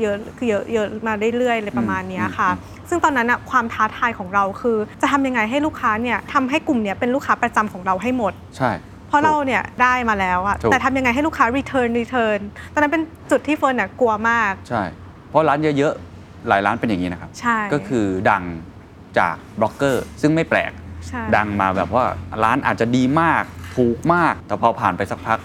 เยอะคือเยอะเยอะมาเรื่อยๆเลยประมาณเนี้ยค่ะ ซึ่งตอนนั้นอะความท้าทายของเราคือ จะทำยังไงให้ลูกค้าเนี่ยทำให้กลุ่มเนี้ยเป็นลูกค้าประจำของเราให้หมด ใช่ เพราะเราเนี่ยได้มาแล้วอะถูก แต่ทำยังไงให้ลูกค้า return return ตอนนั้นเป็นจุดที่เฟิร์นอะกลัวมาก ใช่ เพราะร้านเยอะๆ หลายร้านเป็นอย่างนี้นะครับ ใช่ก็คือดังจากบล็อกเกอร์ ซึ่งไม่แปลก ใช่ดังมาแบบว่าร้านอาจจะดีมาก ถูกมาก แต่พอผ่านไปสักพัก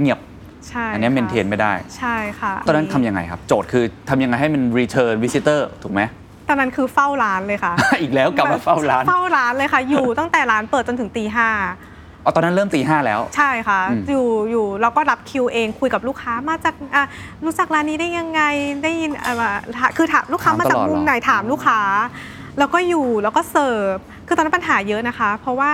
เงียบ ใช่อันเนี้เมนเทนค่ะไม่ได้ ใช่ค่ะตอนนั้นทำยังไงครับ โจทย์คือทำยังไงให้มัน return visitor ถูกไหมตอนนั้นคือเฝ้าร้านเลยค่ะ อีกแล้วกลับมาเฝ้าร้าน เฝ้าร้านเลยค่ะ อยู่ตั้งแต่ร้านเปิดจนถึงตีห้าอ๋อตอนนั้นเริ่มตีห้าแล้ว ใช่ค่ะอืมอยู่อยู่เราก็รับคิวเองคุยกับลูกค้ามาจากอะรู้จักร้านนี้ได้ยังไงได้ยินอะถามคือถามลูกค้ามาจากมุมไหนถามลูกค้า แล้วก็อยู่แล้วก็เสิร์ฟคือตอนนั้นปัญหาเยอะนะคะ เพราะว่า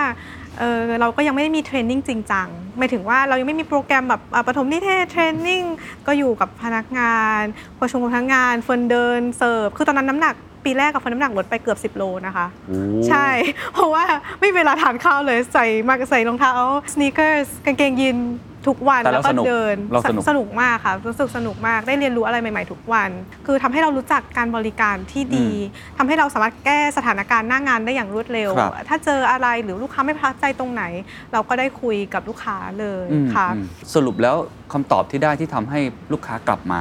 เออเราก็ยังไม่ได้มี training จริงจังหมายถึงว่าเรายังไม่มีโปรแกรมแบบอะปฐมนิเทศ training ก็อยู่กับพนักงานประชุมกับพนักงานเฟิร์นเดินเสิร์ฟคือตอนนั้นน้ำหนักปีแรกกับเฟิร์นน้ำหนักลดไปเกือบ 10 โลนะคะโอ้ใช่ เพราะว่าไม่มีเวลาทานข้าวเลยใส่มาใส่รองเท้า sneakers กางเกงยีน ทุกวันแต่แล้เราวก็สนุกเดินเราสนุก สนุกมากค่ะรู้สึกสนุกมากได้เรียนรู้อะไรใหม่ๆทุกวัน คือทำให้เรารู้จักการบริการที่ดีทำให้เราสามารถแก้สถานการณ์หน้างานได้อย่างรวดเร็ว ครับถ้าเจออะไรหรือลูกค้าไม่ประทับใจตรงไหน เราก็ได้คุยกับลูกค้าเลยอืมค่ะ อืมสรุปแล้วคำตอบที่ได้ที่ทำให้ลูกค้ากลับมา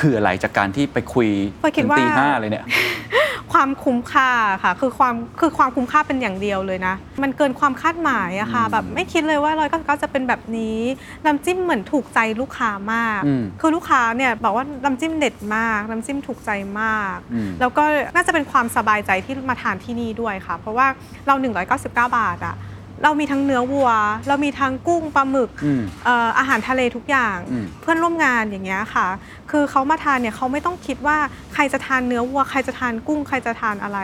คืออะไรจากการที่ไปคุยเฟิร์นคิถึดงว่า ตีห้าเลยเนี่ย ความคุ้มค่าค่ะคือความคือความคุ้มค่าเป็นอย่างเดียวเลยนะ มันเกินความคาดหมายอะค่ะ อืมแบบไม่คิดเลยว่าร้อยก็ก็จะเป็นแบบนี้น้ำจิ้มเหมือนถูกใจลูกค้ามาก อืม คือลูกค้าเนี่ยบอกว่าน้ำจิ้มเด็ดมากน้ำจิ้มถูกใจมาก อืม แล้วก็น่าจะเป็นความสบายใจที่มาทานที่นี่ด้วยค่ะ เพราะว่าเรา 199 บาทอะ เรามีทั้งเนื้อวัว เรามีทั้งกุ้งปลาหมึกอืม เอ่ออาหารทะเลทุกอย่าง อืม เพื่อนร่วมงานอย่างเงี้ยค่ะ คือเขามาทานเนี่ยเขาไม่ต้องคิดว่าใครจะทานเนื้อวัว ใครจะทานกุ้งใครจะทานอะไร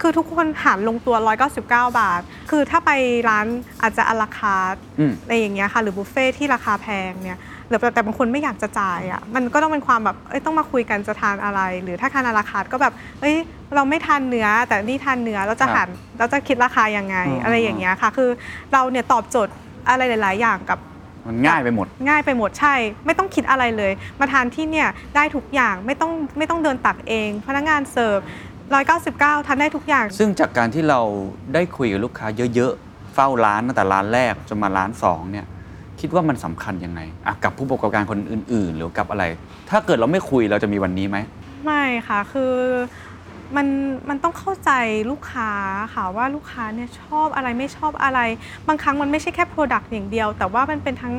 คือทุกคนหารลงตัว 199 บาท คือถ้าไปร้านอาจจะอลาคาร์ท อืม อะไรอย่างเงี้ยค่ะหรือบุฟเฟ่ที่ราคาแพงเนี่ยห รือแต่บางคนไม่อยากจะจ่ายอะมันก็ต้องเป็นความแบบเอ้ยต้องมาคุยกันจะทานอะไร หรือถ้าทานอลาคาร์ทก็แบบเอ้ยเราไม่ทานเนื้อ แต่นี่ทานเนื้อเราจะครับหันเราจะคิดราคายังไงอ๋อออะไรอย่างเงี้ยค่ะ คือเราเนี่ยตอบโจทย์อะไรหลาย ๆ อย่างกับมันง่ายไปหมด ง่ายไปหมดใช่ ไม่ต้องคิดอะไรเลย มาทานที่เนี่ยได้ทุกอย่างไม่ต้องไม่ต้องเดินตักเอง พนักงานเสิร์ฟ199ทานได้ทุกอย่าง ซึ่งจากการที่เราได้คุยกับลูกค้าเยอะ ๆ เฝ้าร้านตั้งแต่ร้านแรกจนมาร้านสองเนี่ย คิดว่ามันสำคัญยังไงอะกับผู้ประกอบการคนอื่น ๆ หรือกับอะไร ถ้าเกิดเราไม่คุยเราจะมีวันนี้ไหมไม่ค่ะคือมันมันต้องเข้าใจลูกค้าค่ะว่าลูกค้าเนี่ยชอบอะไรไม่ชอบอะไร บางครั้งมันไม่ใช่แค่ Product อย่างเดียว แต่ว่ามันเป็นทั้ง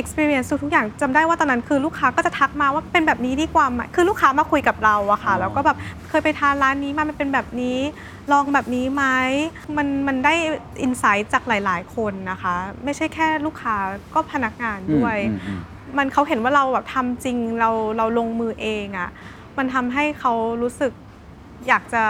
experience ทุกๆอย่างจำได้ว่าตอนนั้นคือลูกค้าก็จะทักมาว่าเป็นแบบนี้ดีกว่าไหมคือลูกค้ามาคุยกับเราอะค่ะอ๋อแล้วก็แบบเคยไปทานร้านนี้มามันเป็นแบบนี้ลองแบบนี้ไหมมันมันได้อินไซต์จากหลายๆ คนนะคะ ไม่ใช่แค่ลูกค้าก็พนักงานด้วยอืมอืมมันเขาเห็นว่าเราแบบทำจริงเราเราลงมือเองอะ่ะมันทำให้เขารู้สึกอยากจะ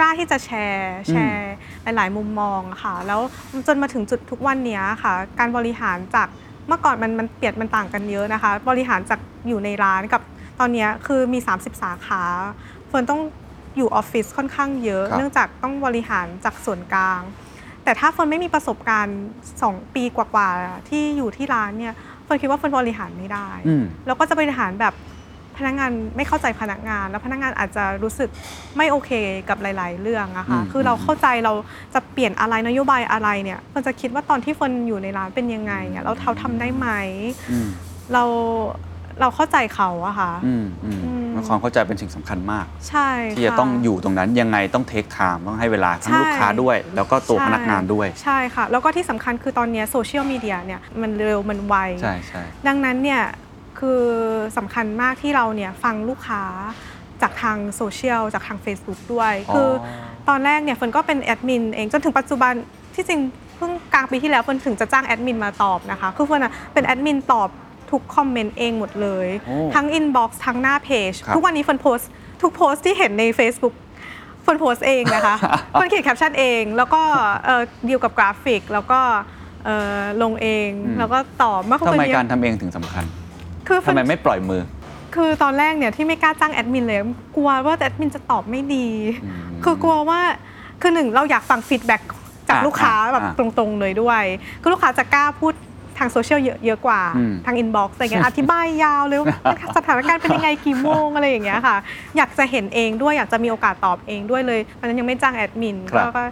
กล้าที่จะแชร์แชร์หลาย ๆ มุมมองอะค่ะ แล้วจนมาถึงจุดทุกวันเนี้ยค่ะ การบริหารจาก เมื่อก่อนมันมันเปลี่ยนมันต่างกันเยอะนะคะ บริหารจากอยู่ในร้านกับตอนเนี้ยคือมี 30 สาขาเฟิร์นต้องอยู่ออฟฟิศค่อนข้างเยอะ ครับ เนื่องจากต้องบริหารจากส่วนกลาง แต่ถ้าเฟิร์นไม่มีประสบการณ์ 2 ปีกว่าๆที่อยู่ที่ร้านเนี่ยเฟิร์นคิดว่าเฟิร์นบริหารไม่ได้ อืม แล้วก็จะบริหารแบบ พนักงานไม่เข้าใจพนักงาน แล้วพนักงานอาจจะรู้สึกไม่โอเคกับหลาย ๆ เรื่องอะค่ะอืม คือเราเข้าใจเราจะเปลี่ยนอะไรนโยบายอะไรเนี่ยเฟิร์นจะคิดว่าตอนที่เฟิร์นอยู่ในร้านเป็นยังไงอะแล้วเขาทำได้ไหม อืมเราเราเข้าใจเขาอะค่ะ อืมอืมอืมความเข้าใจเป็นสิ่งสำคัญมาก ใช่ค่ะที่จะต้องอยู่ตรงนั้นยังไงต้อง take time ต้องให้เวลาทั้งใช่ลูกค้าด้วย แล้วก็ตัวใช่ พนักงานด้วย ใช่ค่ะ แล้วก็ที่สำคัญคือตอนเนี้ยโซเชียลมีเดียเนี่ยมันเร็วมันไว ใช่ใช่ดังนั้นเนี่ย คือสำคัญมากที่เราเนี่ยฟังลูกค้าจากทางโซเชียลจากทาง Facebook ด้วย คือตอนแรกเนี่ยเฟิร์นก็เป็นแอดมินเองจนถึงปัจจุบันที่จริงเพิ่งกลางปีที่แล้วเฟิร์นถึงจะจ้างแอดมินมาตอบนะคะ คือเฟิร์นอะเป็นแอดมินตอบทุกคอมเมนต์เองหมดเลยโอ้ทั้ง inbox ทั้งหน้าเพจครับทุกวันนี้เฟิร์นโพสต์ทุกโพสต์ที่เห็นใน Facebook เฟิร์นโพสต์เองนะคะเฟิร์นเขียนแคปชั่นเอง แล้วก็เอ่อดีลกับกราฟิกแล้วก็เอ่อลงเองอืมแล้วก็ตอบว่าเขาทำเป็นไมเยการอะทำเองถึงสำคัญ คือทำไมไม่ปล่อยมือ คือตอนแรกเนี่ยที่ไม่กล้าจ้างแอดมินเลยกลัวว่าแอดมินจะตอบไม่ดีอืมคือกลัวว่าคือหนึ่งเราอยากฟัง feedback จากอะลูกค้าอะแบบอะตรงๆเลยด้วย คือลูกค้าจะกล้าพูดทางโซเชียลเยอะเยอะกว่าอืมทาง inbox อะไรเงี้ยอธิบายยาวเลยว่าสถานการณ์เป็นยังไงกี่โมงอะไรอย่างเงี้ยค่ะ อยากจะเห็นเองด้วยอยากจะมีโอกาสตอบเองด้วยเลยตอนนั้นยังไม่จ้างแอดมินครับก็ก็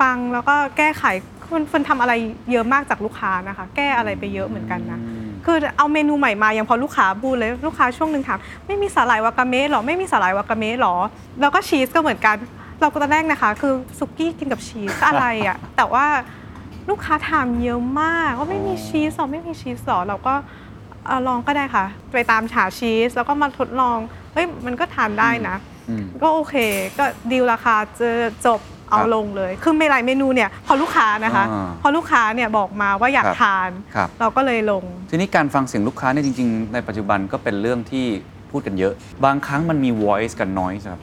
ฟังแล้วก็แก้ไขคนคนทำอะไรเยอะมากจากลูกค้านะคะ แก้อะไรไปเยอะเหมือนกันนะอืม คือเอาเมนูใหม่มายังพอลูกค้าพูดเลยลูกค้าช่วงหนึ่งถามไม่มีสาหร่ายวากาเมะหรอไม่มีสาหร่ายวากาเมะหรอ แล้วก็ชีสก็เหมือนกัน เราก็ตอนแรกนะคะ คือสุกี้กินกับชีสอะไรอะแต่ว่าลูกค้าถามเยอะมากว่าไม่มีชีสหรอไม่มีชีสหรอเราก็เอ่อลองก็ได้ค่ะ ไปตามฉาชีส แล้วก็มาทดลองเฮ้ยมันก็ทานได้นะอืมก็โอเค ก็ดีลราคาจะจบ เอาครับลงเลย คือไม่หลายเมนูเนี่ยพอลูกค้านะคะ อ่าพอลูกค้าเนี่ยบอกมาว่าอยากครับ ทาน ครับ เราก็เลยลง ทีนี้การฟังเสียงลูกค้าเนี่ยจริง ๆ ในปัจจุบันก็เป็นเรื่องที่พูดกันเยอะ บางครั้งมันมี voice กับ noise ครับ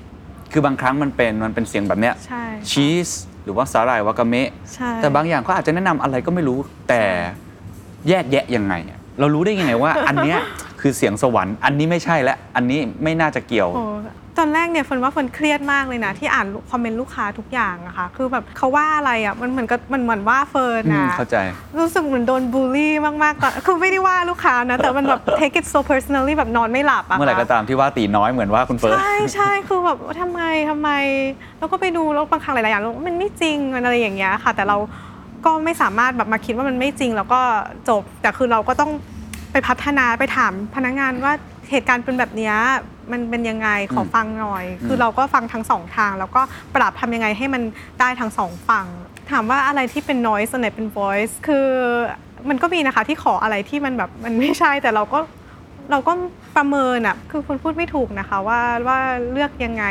คือบางครั้งมันเป็นมันเป็นเสียงแบบเนี้ยใช่ชีสหรือว่าสาหร่ายวากาเมะ ใช่แต่บางอย่างเขาอาจจะแนะนำอะไรก็ไม่รู้แต่แยกแยะยังไงอะเรารู้ได้ยังไงว่า อันเนี้ยคือเสียงสวรรค์อันนี้ไม่ใช่และ อันนี้ไม่น่าจะเกี่ยว โอ้ ตอนแรกเนี่ยเฟิร์นว่าเฟิร์นเครียดมากเลยนะ ที่อ่านคอมเมนต์ลูกค้าทุกอย่างอะค่ะคือแบบเขาว่าอะไรอะมันเหมือนกับมันเหมือนว่าเฟิร์นอืมนะเข้าใจ รู้สึกเหมือนโดนบูลลี่มากๆตอนคือไม่ได้ว่าลูกค้านะ แต่มันแบบ take it so personally แบบนอนไม่หลับอะเมื่อไหร่ก็ค่ะตามที่ว่าตีน้อยเหมือนว่าคุณเฟิร์สใช่ใช่คือแบบว่าทำไมทำไม แล้วก็ไปดูแล้วบางครั้งหลายๆอย่างแล้วมันไม่จริงมันอะไรอย่างเงี้ยค่ะ แต่เราก็ไม่สามารถแบบมาคิดว่ามันไม่จริงแล้วก็จบแต่คือเราก็ต้องไปพัฒนาไปถามพนักงานว่า เหตุการณ์เป็นแบบเนี้ยมันเป็นยังไงขอมฟังหน่อยอืมคือเราก็ฟังทั้งสองทาง แล้วก็ปรับทำยังไงให้มันได้ทั้งสองฝั่ง ถามว่าอะไรที่เป็น noise อันไหนเป็น voice คือมันก็มีนะคะที่ขออะไรที่มันแบบมันไม่ใช่แต่เราก็เราก็ประเมินอะคือคุณพูดไม่ถูกนะคะว่าว่าเลือกยังไง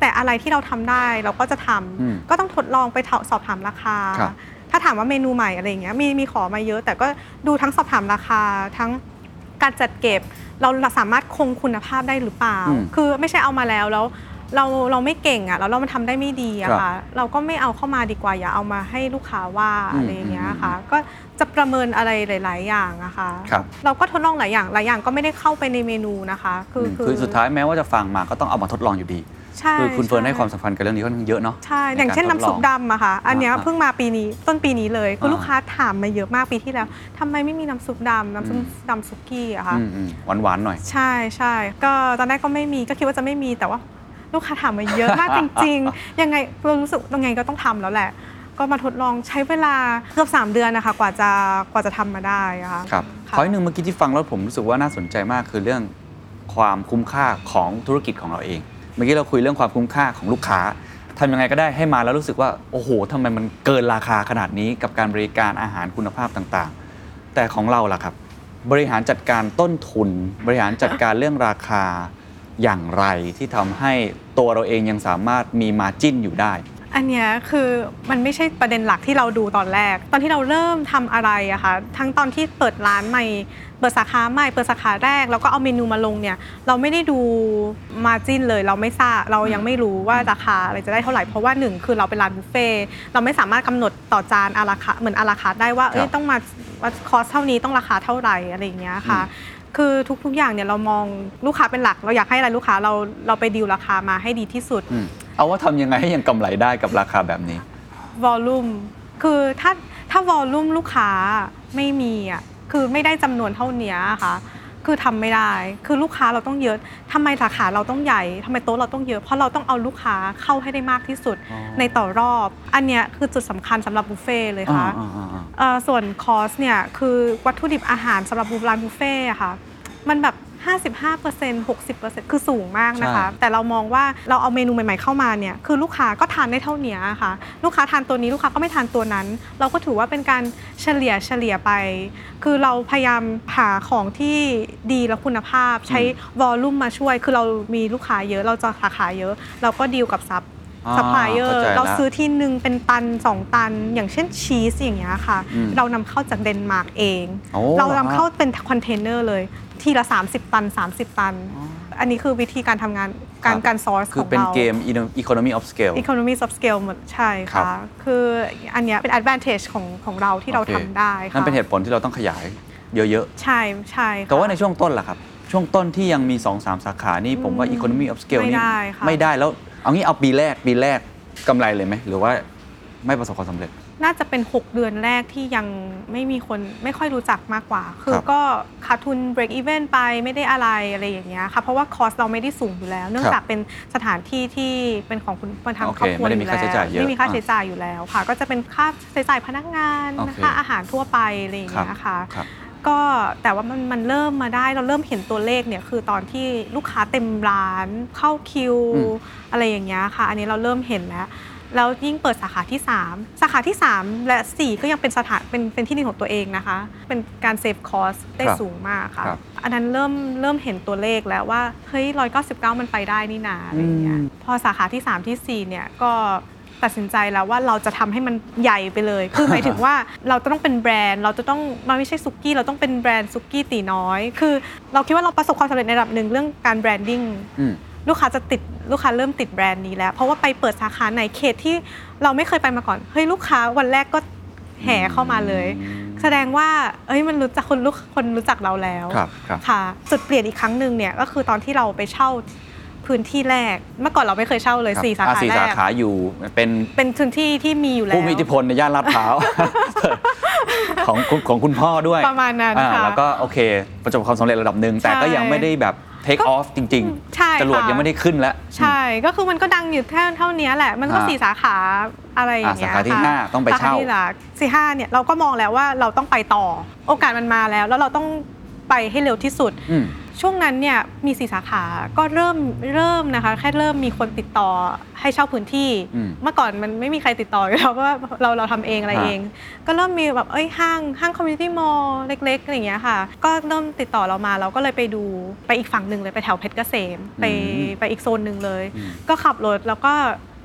แต่อะไรที่เราทำได้เราก็จะทำอืมก็ต้องทดลองไปถาสอบถามราคาครับถ้าถามว่าเมนูใหม่อะไรอย่างเงี้ยมีมีขอมาเยอะ แต่ก็ดูทั้งสอบถามราคาทั้งการจัดเก็บ เราสามารถคงคุณภาพได้หรือเปล่า อืมคือไม่ใช่เอามาแล้วแล้วเราเราไม่เก่งอะแล้วเรามันทำได้ไม่ดีอะครับค่ะ เราก็ไม่เอาเข้ามาดีกว่าอย่าเอามาให้ลูกค้าว่าอืมอะไรอย่างเงี้ยอืมค่ะ ก็จะประเมินอะไรหลาย ๆ อย่างอะค่ะครับ เราก็ทดลองหลายอย่างหลายอย่างก็ไม่ได้เข้าไปในเมนูนะคะ คือมคือสุดท้ายแม้ว่าจะฟังมาก็ต้องเอามาทดลองอยู่ดี ใช่คือคุณเฟิร์นช่ให้ความสำคัญกับเรื่องนี้ค่อนข้างเยอะเนาะ ใช่ อย่างเช่นใการน้ำซุปทลองดำอะค่ะ อันเนี้ยอ่าเพิ่งมาปีนี้ ต้นปีนี้เลย คืออ่าลูกค้าถามมาเยอะมากปีที่แล้วทำไมไม่มีน้ำซุปดำน้ำซุปดำซุกี้อะค่ะอืมอืมหวานๆหน่อย ใช่ใช่ก็ตอนแรกก็ไม่มีก็คิดว่าจะไม่มีแต่ว่าลูกค้าถามมาเยอะมากจริง ๆ ยังไงเรารู้สึกยังไงก็ต้องทำแล้วแหละ ก็มาทดลองใช้เวลาเกือบ3 เดือนนะคะกว่าจะกว่าจะทำมาได้อะค่ะ ครับค่ะขออีกหนึ่งเมื่อกี้ที่ฟังแล้วผมรู้สึกว่าน่าสนใจมากคือเรื่องความคุ้มค่าของธุรกิจของเราเอง เมื่อกี้เราคุยเรื่องความคุ้มค่าของลูกค้าทำยังไงก็ได้ให้มาแล้วรู้สึกว่า โอ้โหทำไมมันเกินราคาขนาดนี้กับการบริการอาหารคุณภาพต่างๆ แต่ของเราล่ะครับ บริหารจัดการต้นทุน บริหารจัดการเรื่องราคาอย่างไรที่ทำให้ตัวเราเองยังสามารถมีมาจิ้นอยู่ได้ อันเนี้ยคือมันไม่ใช่ประเด็นหลักที่เราดูตอนแรก ตอนที่เราเริ่มทำอะไรอะคะทั้งตอนที่เปิดร้านใหม่ เปิดสาขาใหม่เปิดสาขาแรก แล้วก็เอาเมนูมาลงเนี่ยเราไม่ได้ดูมาจิ้นเลย เราไม่ทราบเรายังไม่รู้ว่าราคาอะไรจะได้เท่าไหร่เพราะว่าหนึ่งคือเราเป็นร้านบุฟเฟ่ต์เราไม่สามารถกำหนดต่อจานอาราคาเหมือนอาราคาได้ว่าเอ้ครัยบต้องมาว่าคอสเท่านี้ต้องราคาเท่าไหร่อะไรอย่างเงี้ยค่ะคือทุกๆอย่างเนี่ยเรามองลูกค้าเป็นหลัก เราอยากให้อะไรลูกค้าเราเราไปดีลราคามาให้ดีที่สุดอืมเอาว่าทำยังไงให้ยังกำไรได้กับราคาแบบนี้วอลลุ่มคือถ้าถ้าวอลลุ่มลูกค้าไม่มีอะ คือไม่ได้จำนวนเท่าเนี้ยค่ะ คือทำไม่ได้ คือลูกค้าเราต้องเยอะทำไมสาขาเราต้องใหญ่ทำไมโต๊ะเราต้องเยอะ เพราะเราต้องเอาลูกค้าเข้าให้ได้มากที่สุดอ๋อในต่อรอบ อันเนี้ยคือจุดสำคัญสำหรับบุฟเฟ่ต์เลยค่ะอ่าอ่าอ่าเอ่อส่วนคอสเนี่ยคือวัตถุดิบอาหารสำหรับร้านบุฟเฟ่ต์อะค่ะ มันแบบ 55% 60%คือสูงมากนะคะ ใช่ แต่เรามองว่าเราเอาเมนูใหม่ๆเข้ามาเนี่ยคือลูกค้าก็ทานได้เท่านี้ค่ะ ลูกค้าทานตัวนี้ลูกค้าก็ไม่ทานตัวนั้น เราก็ถือว่าเป็นการเฉลี่ยเฉลี่ยไป คือเราพยายามหาของที่ดีและคุณภาพ ใช้วอลลุ่มมาช่วย คือเรามีลูกค้าเยอะเราจะสาขาเยอะ เราก็ดีลกับซับอ่า ซัพพลายเออเข้าร์ใจเราละซื้อที่หนึ่งเป็นตัน 2 ตัน อย่างเช่นชีสอย่างเงี้ยค่ะอืมเรานำเข้าจากเดนมาร์กเองโอ้เราหรอฮะนำเข้าเป็นคอนเทนเนอร์เลย ทีละ 30 ตัน 30 ตัน อันนี้คือวิธีการทำงานการครับการซอร์สคืขอองเป็นเราเกม economy of scale economies of scale หมดใช่ครัค่ะบคืออันเนี้ยเป็น advantage ของของเราที่เราโอคทำได้ค่ะนั่นเป็นเหตุผลที่เราต้องขยายเยอะใช่ใช่ค่ะๆแต่ว่าในช่วงต้นล่ะครับ ช่วงต้นที่ยังมี 2-3 สาขานี่ผมว่าอืม economy of scale ไม่นี่ได้ค่ะไม่ได้แล้ว เอางี้เอาปีแรกปีแรกกำไรเลยไหมหรือว่าไม่ประสบความสำเร็จ น่าจะเป็น 6 เดือนแรกที่ยังไม่มีคนไม่ค่อยรู้จักมากกว่า คือครับก็ขาดทุน break even ไปไม่ได้อะไรอะไรอย่างเงี้ยค่ะเพราะว่าคอสเราไม่ได้สูงอยู่แล้ว เนื่องจากเป็นสถานที่ที่เป็นของคุณเป็นทางโอคเครอบครัวไม่ได้อมียู่ค่าแล้ใช้จ่ายเยอะวไม่มีค่าอะใช้จ่ายอยู่แล้วค่ะ ก็จะเป็นค่าใช้จ่ายพนักงานโอเคค่าอาหารทั่วไปอะไรอย่างครับเงี้ยค่ะครับก็แต่ว่ามันมันเริ่มมาได้เราเริ่มเห็นตัวเลขเนี่ยคือตอนที่ลูกค้าเต็มร้านเข้าคิว อืมอะไรอย่างเงี้ยค่ะ อันนี้เราเริ่มเห็นแล้วแล้วยิ่งเปิดสาขาที่ 3 สาขาที่ 3 และ 4 ก็ยังเป็นสถานเป็นเป็นที่ดินของตัวเองนะคะ เป็นการเซฟคอสได้ครับสูงมากค่ะ ครับอันนั้นเริ่มเริ่มเห็นตัวเลขแล้วว่า เฮ้ย199มันไปได้นี่นาอะไรอย่างเงี้ยอืม พอสาขาที่ 3ทีสี่ 4 เนี่ยก็ตัดสินใจแล้วว่าเราจะทำให้มันใหญ่ไปเลย คือ หมายถึงว่าเราจะต้องเป็นแบรนด์ เราจะต้องมันไม่ใช่ซุกี้เราต้องเป็นแบรนด์ซุกี้ตีน้อย คือ เราคิดว่าเราประสบความสำเร็จในระดับหนึ่งเรื่องการแบรนดิ้ง อืม ลูกค้าจะติดลูกค้าเริ่มติดแบรนด์นี้แล้ว เพราะว่าไปเปิดสาขาในเขตที่เราไม่เคยไปมาก่อนเฮ้ยลูกค้าวันแรกก็แห่เข้ามาเลยอืมแสดงว่าเอ้ยมันรู้จักคนลูกคนรู้จักเราแล้วครับครับค่ะ จุดเปลี่ยนอีกครั้งหนึ่งเนี่ยก็คือตอนที่เราไปเช่าพื้นที่แรก เมื่อก่อนเราไม่เคยเช่าเลยครับสี่สาอะขาสี่แรสากขาอยู่เป็นเป็นพื้นที่ที่มีอยู่แล้วผู้มีอิทธิพลในย่านลาดพร้าว ของคุณของคุณพ่อด้วยประมาณนั้นอ่ค่ะ แล้วก็โอเค ประสบความสำเร็จระดับหนึ่งแต่ก็ใช่ยังไม่ได้แบบ take ก็ off จริงใช่ๆ จรวดค่ะ ยังไม่ได้ขึ้นแล้ว ใช่ก็คือมันก็ดังอยู่แค่เท่านี้แหละ มันก็อ่าสี่สาขาอะไรอย่างเงี้ยอ่าสาขาที่ค่ะห้าต้องไปสขเช่าที่หลักสี่ห้าเนี่ยเราก็มองแล้วว่าเราต้องไปต่อ โอกาสมันมาแล้ว แล้วเราต้องไปให้เร็วที่สุด อืม ช่วงนั้นเนี่ยมีสี่สาขาก็เริ่มเริ่มนะคะ แค่เริ่มมีคนติดต่อให้เช่าพื้นที่ อืมเมื่อก่อนมันไม่มีใครติดต่ออยู่แล้วเพราะว่าเราเราทำเองอะไรฮะเอง ก็เริ่มมีแบบเอ้ยห้างห้างคอมมูนิตี้มอลล์เล็กๆอะไรอย่างเงี้ยค่ะ ก็เริ่มติดต่อเรามาเราก็เลยไปดูไปอีกฝั่งหนึ่งเลยไปแถวเพชรเกษมไปอืม ไปอีกโซนหนึ่งเลย อืม ก็ขับรถแล้วก็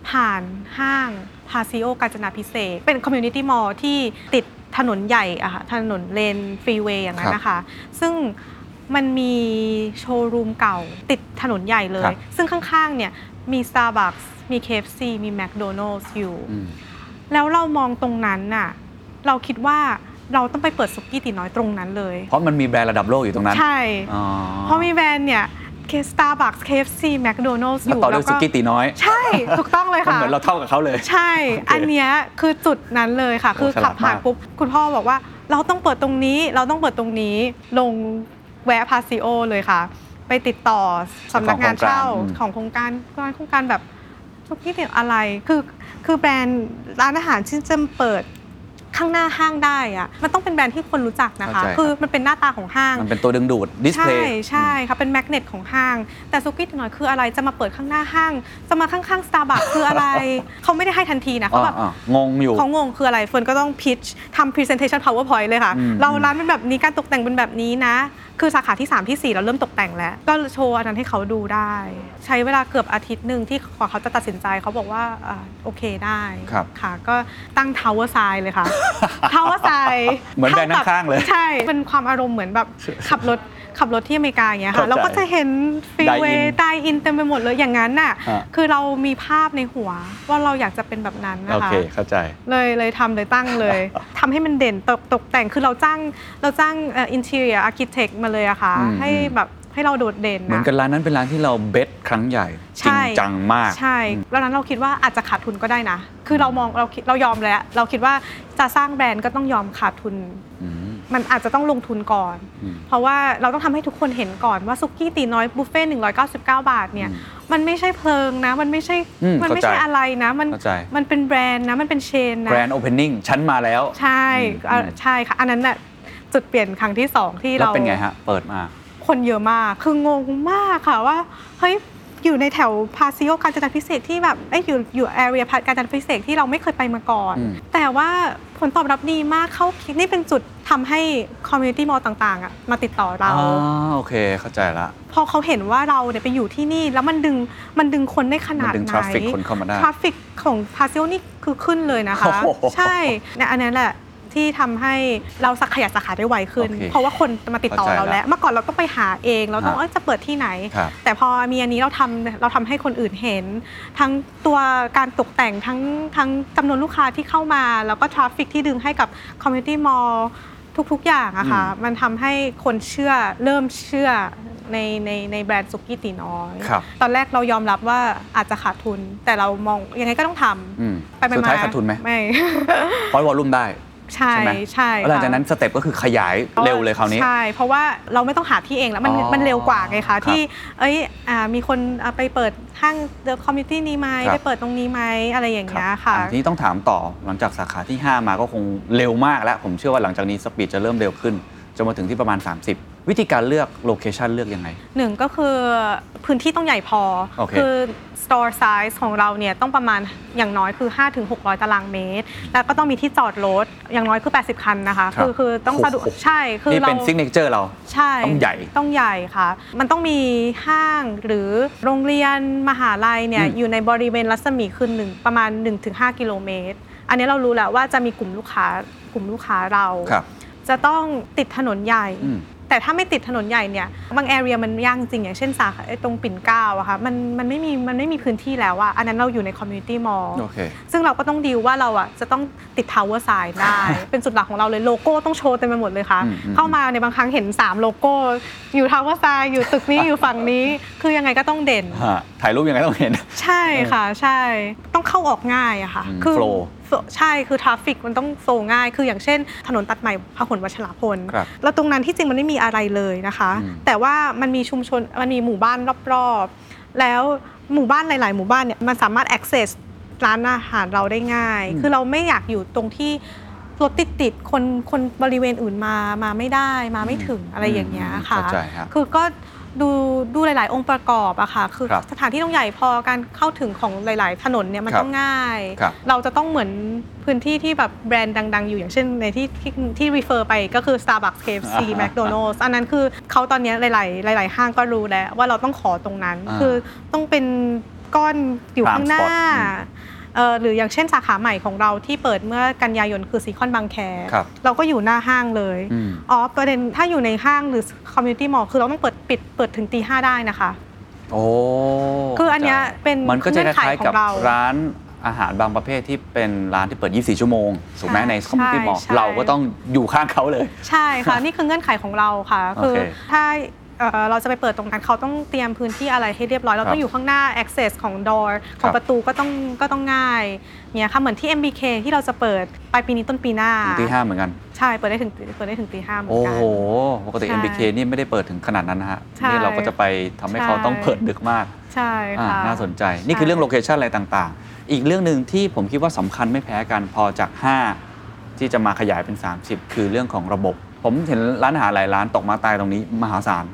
ผ่านห้างพาซิโอกาญจนาพิเศษกเป็นคอมมูนิตี้มอลล์ที่ติดถนนใหญ่อะค่ะถนนเลนฟรีเวย์อย่างนั้นนะคะ ซึ่ง มันมีโชว์รูมเก่า ติดถนนใหญ่เลครัย บ ซึ่งข้างๆ เนี่ยมี Starbucks มี KFC มี McDonald's อยู่ อืม แล้วเรามองตรงนั้นน่ะ เราคิดว่าเราต้องไปเปิดสุกี้ตีน้อยตรงนั้นเลย เพราะมันมีแบรนด์ระดับโลกอยู่ตรงนั้นใช่ อ๋อเพราะมีแบรนด์เนี่ย Starbucks KFC McDonald's อแล้วยู่ต่อด้วยสุกี้ตีน้อยใช่ ถูกต้องเลยมันค่ะ เหมือนเราเท่ากับเขาเลย ใช่ โอเคอันเนี้ยคือจุดนั้นเลยค่ะ โอ้คือขับผ่านฉลาดมากปุ๊บคุณพ่อบอกว่า เราต้องเปิดตรงนี้ เราต้องเปิดตรงนี้ ลง แวะพาซิโอเลยค่ะ ไปติดต่อสำนักงานเช่าของโครงการโครงการแบบทุกที่เดียวอะไรคือคือแบรนด์ร้านอาหารที่จะเปิดข้างหน้าห้างได้อะมันต้องเป็นแบรนด์ที่คนรู้จักนะคะ คือมันเป็นหน้าตาของห้าง มันเป็นตัวดึงดูดดิสเพลใช่ย์ใช่ค่ะเป็นแมกเนตของห้าง แต่ซุกี้ตีน้อยคืออะไรจะมาเปิดข้างหน้าห้าง จะมาข้างๆ Starbucks คืออะไร เขาไม่ได้ให้ทันทีนะเขาแบบอ่างงอยู่เขางงคืออะไรเฟิร์นก็ต้องพิชทำ presentation powerpoint เลยค่ะอืมเราร้านเป็นแบบนี้การตกแต่งเป็นแบบนี้นะ คือสาขาที่ 3 ที่ 4 เราเริ่มตกแต่งแล้ว ก็โชว์อันนั้นให้เขาดูได้ ใช้เวลาเกือบอาทิตย์หนึ่งที่กว่าเขาจะตัดสินใจเขาบอกว่าอ่าโอเคได้ครับค่ะ ก็ตั้ง tower sign เลยค่ะ tower sign เหมือนแบรนด์ข้างๆเลย ใช่ เป็นความอารมณ์เหมือนแบบขับรถ ขับรถที่อเมริกาอย่างเงี้ยเข้าค่ะใจเราก็จะเห็นฟรีเว Dine in ย์ไดอินเต็มไปหมดเลยอย่างนั้นน่ะฮะคือเรามีภาพในหัวว่าเราอยากจะเป็นแบบนั้นนะคะ โอเคเข้าใจ เลยเลยทำเลยตั้งเลย ทำให้มันเด่นตกตกแต่งคือเราจ้างเราจ้างเอินเท i รียอาร์เคเต็กมาเลยอะค่ะ อืม ให้แบบให้เราโดดเด่นเหมือนกันร้านนั้นเป็นร้านที่เรา bet ครั้งใหญ่ จริงใช่จังมาก ใช่แล้วนั้นเราคิดว่าอาจจะขาดทุนก็ได้นะ คือเรามองเราคิดเรายอมแล้ว เราคิดว่าจะสร้างแบรนด์ก็ต้องยอมขาดทุนอื มมันอาจจะต้องลงทุนก่อนอืมเพราะว่าเราต้องทำให้ทุกคนเห็นก่อนว่าซุกี้ตีน้อยบุฟเฟ่ต์199บาทเนี่ยอืมมันไม่ใช่เพิงนะ มันไม่ใช่อืมมันไม่เข้าใจใช่อะไรนะ มันเข้าใจมันเป็นแบรนด์นะ มันเป็น chain นะ grand open ing ชั้นมาแล้ว ใช่อืมอะใช่ค่ะ อันนั้นแหละจุดเปลี่ยนครั้งที่สองที่แล้วเราเป็นไงฮะ เปิดมา คนเยอะมากคืองงมากค่ะว่าเฮ้ย อยู่ในแถว Paseo กาญจนาภิเษกที่แบบเอ้ยอยู่อยู่ area กาญจนาภิเษกที่เราไม่เคยไปมาก่อนอืมแต่ว่าผลตอบรับดีมากเข้านี่เป็นจุดทำให้ community mall ต่างๆอะมาติดต่อเราอ๋อโอเคเข้าใจละ พอเขาเห็นว่าเราเนี่ยไปอยู่ที่นี่ แล้วมันดึงมันดึงคนได้ขนาดมันดึงไหน traffic คนเข้ามาได้ traffic ของ Paseo นี่คือขึ้นเลยนะคะโอ้โหใช่เนี่ยอันนั้นแหละ ที่ทำให้เราสักขยายสาขาได้ไวขึ้น โอเคเพราะว่าคนมาติดต่อเข้าใจเราแล้ว เมื่อก่อนเราต้องไปหาเอง เราต้องฮะเอยจะเปิดที่ไหน ครับแต่พอมีอันนี้เราทำเราทำให้คนอื่นเห็น ทั้งตัวการตกแต่งทั้งทั้งจำนวนลูกค้าที่เข้ามา แล้วก็ traffic ที่ดึงให้กับ community mall ทุกๆอย่างอะค่ะอืมมันทำให้คนเชื่อเริ่มเชื่อในในในแบรนด์สุกี้ตีน้อย ครับตอนแรกเรายอมรับว่าอาจจะขาดทุน แต่เรามองยังไงก็ต้องทำอืมไปไปสุดมาท้ายขาดทุนไหมไม่เพราะ volume ได้ ใช่ใช่ไหมใช่แล้วหลังจากค่ะนั้น step ก็คือขยายเร็วเลยคราวนี้ ใช่ เพราะว่าเราไม่ต้องหาที่เองแล้วมันอ๋อมันเร็วกว่าไงครัคะบที่เอ้ยอ่ามีคนอ่าไปเปิดห้าง the คอมมิ t ตี้นี้ไหมครับ ไปเปิดตรงนี้ไหมอะไรอย่างเงี้ยค่ะอันนี้ต้องถามต่อหลังจากสาขาที่ 5 มาก็คงเร็วมากแล้ว ผมเชื่อว่าหลังจากนี้ speed จะเริ่มเร็วขึ้นจนมาถึงที่ประมาณ 30 วิธีการเลือก location เลือกยังไง หนึ่งก็คือพื้นที่ต้องใหญ่พอ โอเค คือ store size ของเราเนี่ยต้องประมาณอย่างน้อยคือ 5-600 ตารางเมตร แล้วก็ต้องมีที่จอดรถอย่างน้อยคือ 80 คันนะคะ ครับคือคือต้องสะดวกโอ้โห ใช่คือนี่เรา เป็น signa ture เรา ใช่ต้องใหญ่ต้องใหญ่ค่ะ มันต้องมีห้างหรือโรงเรียนมหาลัยเนี่ยอืม อยู่ในบริเวณรัศมีคือหนึ่งประมาณ 1-5 กิโลเมตร อันนี้เรารู้แล้วว่าจะมีกลุ่มลูกค้ากลุ่มลูกค้าเรา ครับ จะต้องติดถนนใหญ่ อืม แต่ถ้าไม่ติดถนนใหญ่เนี่ยบาง area มันยากจริงอย่างเช่นสาขาไอ้ตรงปิ่นเกล้าอะค่ะมันมันไม่มีมันไม่มีพื้นที่แล้วอะอันนั้นเราอยู่ใน community mall โอเค ซึ่งเราก็ต้องดีลว่าเราอะจะต้องติด tower sign ได้ เป็นจุดหลักของเราเลยโลโก้ต้องโชว์เต็มไปหมดเลยค่ะ อืมอืมเข้ามาในยบางครั้งเห็น 3 โลโก้ อยู่ tower sign อยู่ตึกนี้อยู่ฝั่งนี้ คือยังไงก็ต้องเด่น ฮะถ่ายรูปยังไงต้องเห็น ใช่ค่ะ ใช่ต้องเข้าออกง่ายอะค่ะ อืมคือ flow ใช่คือ traffic มันต้อง flow ง่าย คืออย่างเช่น ถนนตัดใหม่พหลวัชรพล ครับแล้วตรงนั้นที่จริงมันไม่มีอะไรเลยนะคะ อืม แต่ว่ามันมีชุมชนมันมีหมู่บ้านรอบๆ แล้วหมู่บ้านหลาย ๆ หมู่บ้านเนี่ยมันสามารถ access ร้านอาหารเราได้ง่ายคือเราไม่อยากอยู่ตรงที่รถติดติดๆคนคนบริเวณอื่นมามาไม่ได้มาไม่ถึงอะไรอย่างเงี้ยค่ะ เข้าใจครับคือก็ ดูดูหลาย ๆ องค์ประกอบอะค่ะ คือครับสถานที่ต้องใหญ่พอการเข้าถึงของหลาย ๆ ถนนเนี่ยมันครับต้องง่าย ครับ เราจะต้องเหมือนพื้นที่ที่แบบแบรนด์ดัง ๆ อยู่อย่างเช่นในที่ที่ที่ refer ไปก็คือ Starbucks KFC อ่า McDonald's อันนั้นคือเขาตอนเนี้ยหลาย ๆ หลาย ๆ ห้างก็รู้แล้วว่าเราต้องขอตรงนั้น อ่าคือต้องเป็นก้อนอยู่ข้างหน้า Prime spot อืมเอ่อ หรืออย่างเช่นสาขาใหม่ของเราที่เปิดเมื่อกันยายนคือซีคอนบางแคครับเราก็อยู่หน้าห้างเลยอืมอ๋อประเด็นถ้าอยู่ในห้างหรือ community mall คือเราต้องเปิดปิดเปิดถึงตีห้าได้นะคะโอ้คืออันเนี้ยเป็นมันก็จะคล้ายๆกับเงื่อนไขของเราร้านอาหารบางประเภทที่เป็นร้านที่เปิด 24 ชั่วโมงถูกไหมใช่ใน community mall ใช่เราก็ต้องอยู่ข้างเขาเลย ใช่ค่ะ นี่คือเงื่อนไขของเราค่ะโอเคคือถ้า เอ่อเราจะไปเปิดตรงนั้นเขาต้องเตรียมพื้นที่อะไรให้เรียบร้อย เราครัต้บองอยู่ข้างหน้า access ของ door ขอครังบประตูก็ต้องก็ต้องง่ายเนี่ยค่ะเหมือนที่ MBK ที่เราจะเปิดปลายปีนี้ต้นปีหน้าถึงตีห้าเหมือนกัน ใช่เปิดได้ถึงเปิดได้ถึงตีห้าเหมือนโอ้กัน โห ปกติ ใช่ MBK นี่ไม่ได้เปิดถึงขนาดนั้นนะฮะ ใช่นี่เราก็จะไปทำให้เขาใช่ต้องเปิดดึกมากใช่อ่าค่ะ น่าสนใจ นี่คือเรื่องโลเคชันอะไรต่างๆ อีกเรื่องหนึ่งที่ผมคิดว่าสำคัญไม่แพ้กันพอจาก 5 ที่จะมาขยายเป็น 30 คือเรื่องของระบบ ผมเห็นร้านอาหารหลายร้านตกมาตายตรงนี้มหาศาล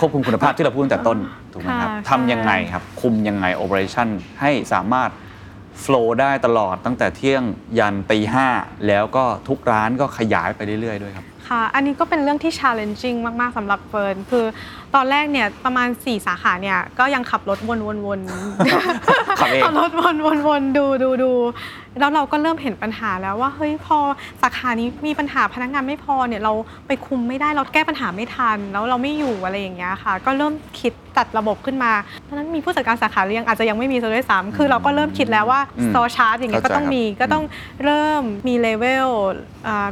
ควบคุมคุณภาพที่เราพูดตั้งแต่ต้นถูกไหมครับค่ะ ทำยังไงครับ คุมยังไงโอเปอเรชั่นให้สามารถโฟล์ได้ตลอดตั้งแต่เที่ยงยันตีห้าแล้วก็ทุกร้านก็ขยายไปเรื่อยๆด้วยครับ ค่ะ อันนี้ก็เป็นเรื่องที่ challenging มาก ๆสำหรับเฟิร์น คือตอนแรกเนี่ยประมาณ 4 สาขาเนี่ยก็ยังขับรถวนๆขับเองขับรถวนๆๆดูดูดู แล้วเราก็เริ่มเห็นปัญหาแล้วว่าเฮ้ยพอสาขานี้มีปัญหาพนักงานไม่พอเนี่ยเราไปคุมไม่ได้เราแก้ปัญหาไม่ทัน แล้วเราไม่อยู่อะไรอย่างเงี้ยค่ะ ก็เริ่มคิดจัดระบบขึ้นมาเพราะฉะนั้นมีผู้จัดการสาขาหรือยังอาจจะยังไม่มีซะด้วยซ้ำคือเราก็เริ่มคิดแล้วว่าอืม store chart อย่างเงี้ยก็ต้องมีเข้าใจครับก็ต้องเริ่มมีเลเวล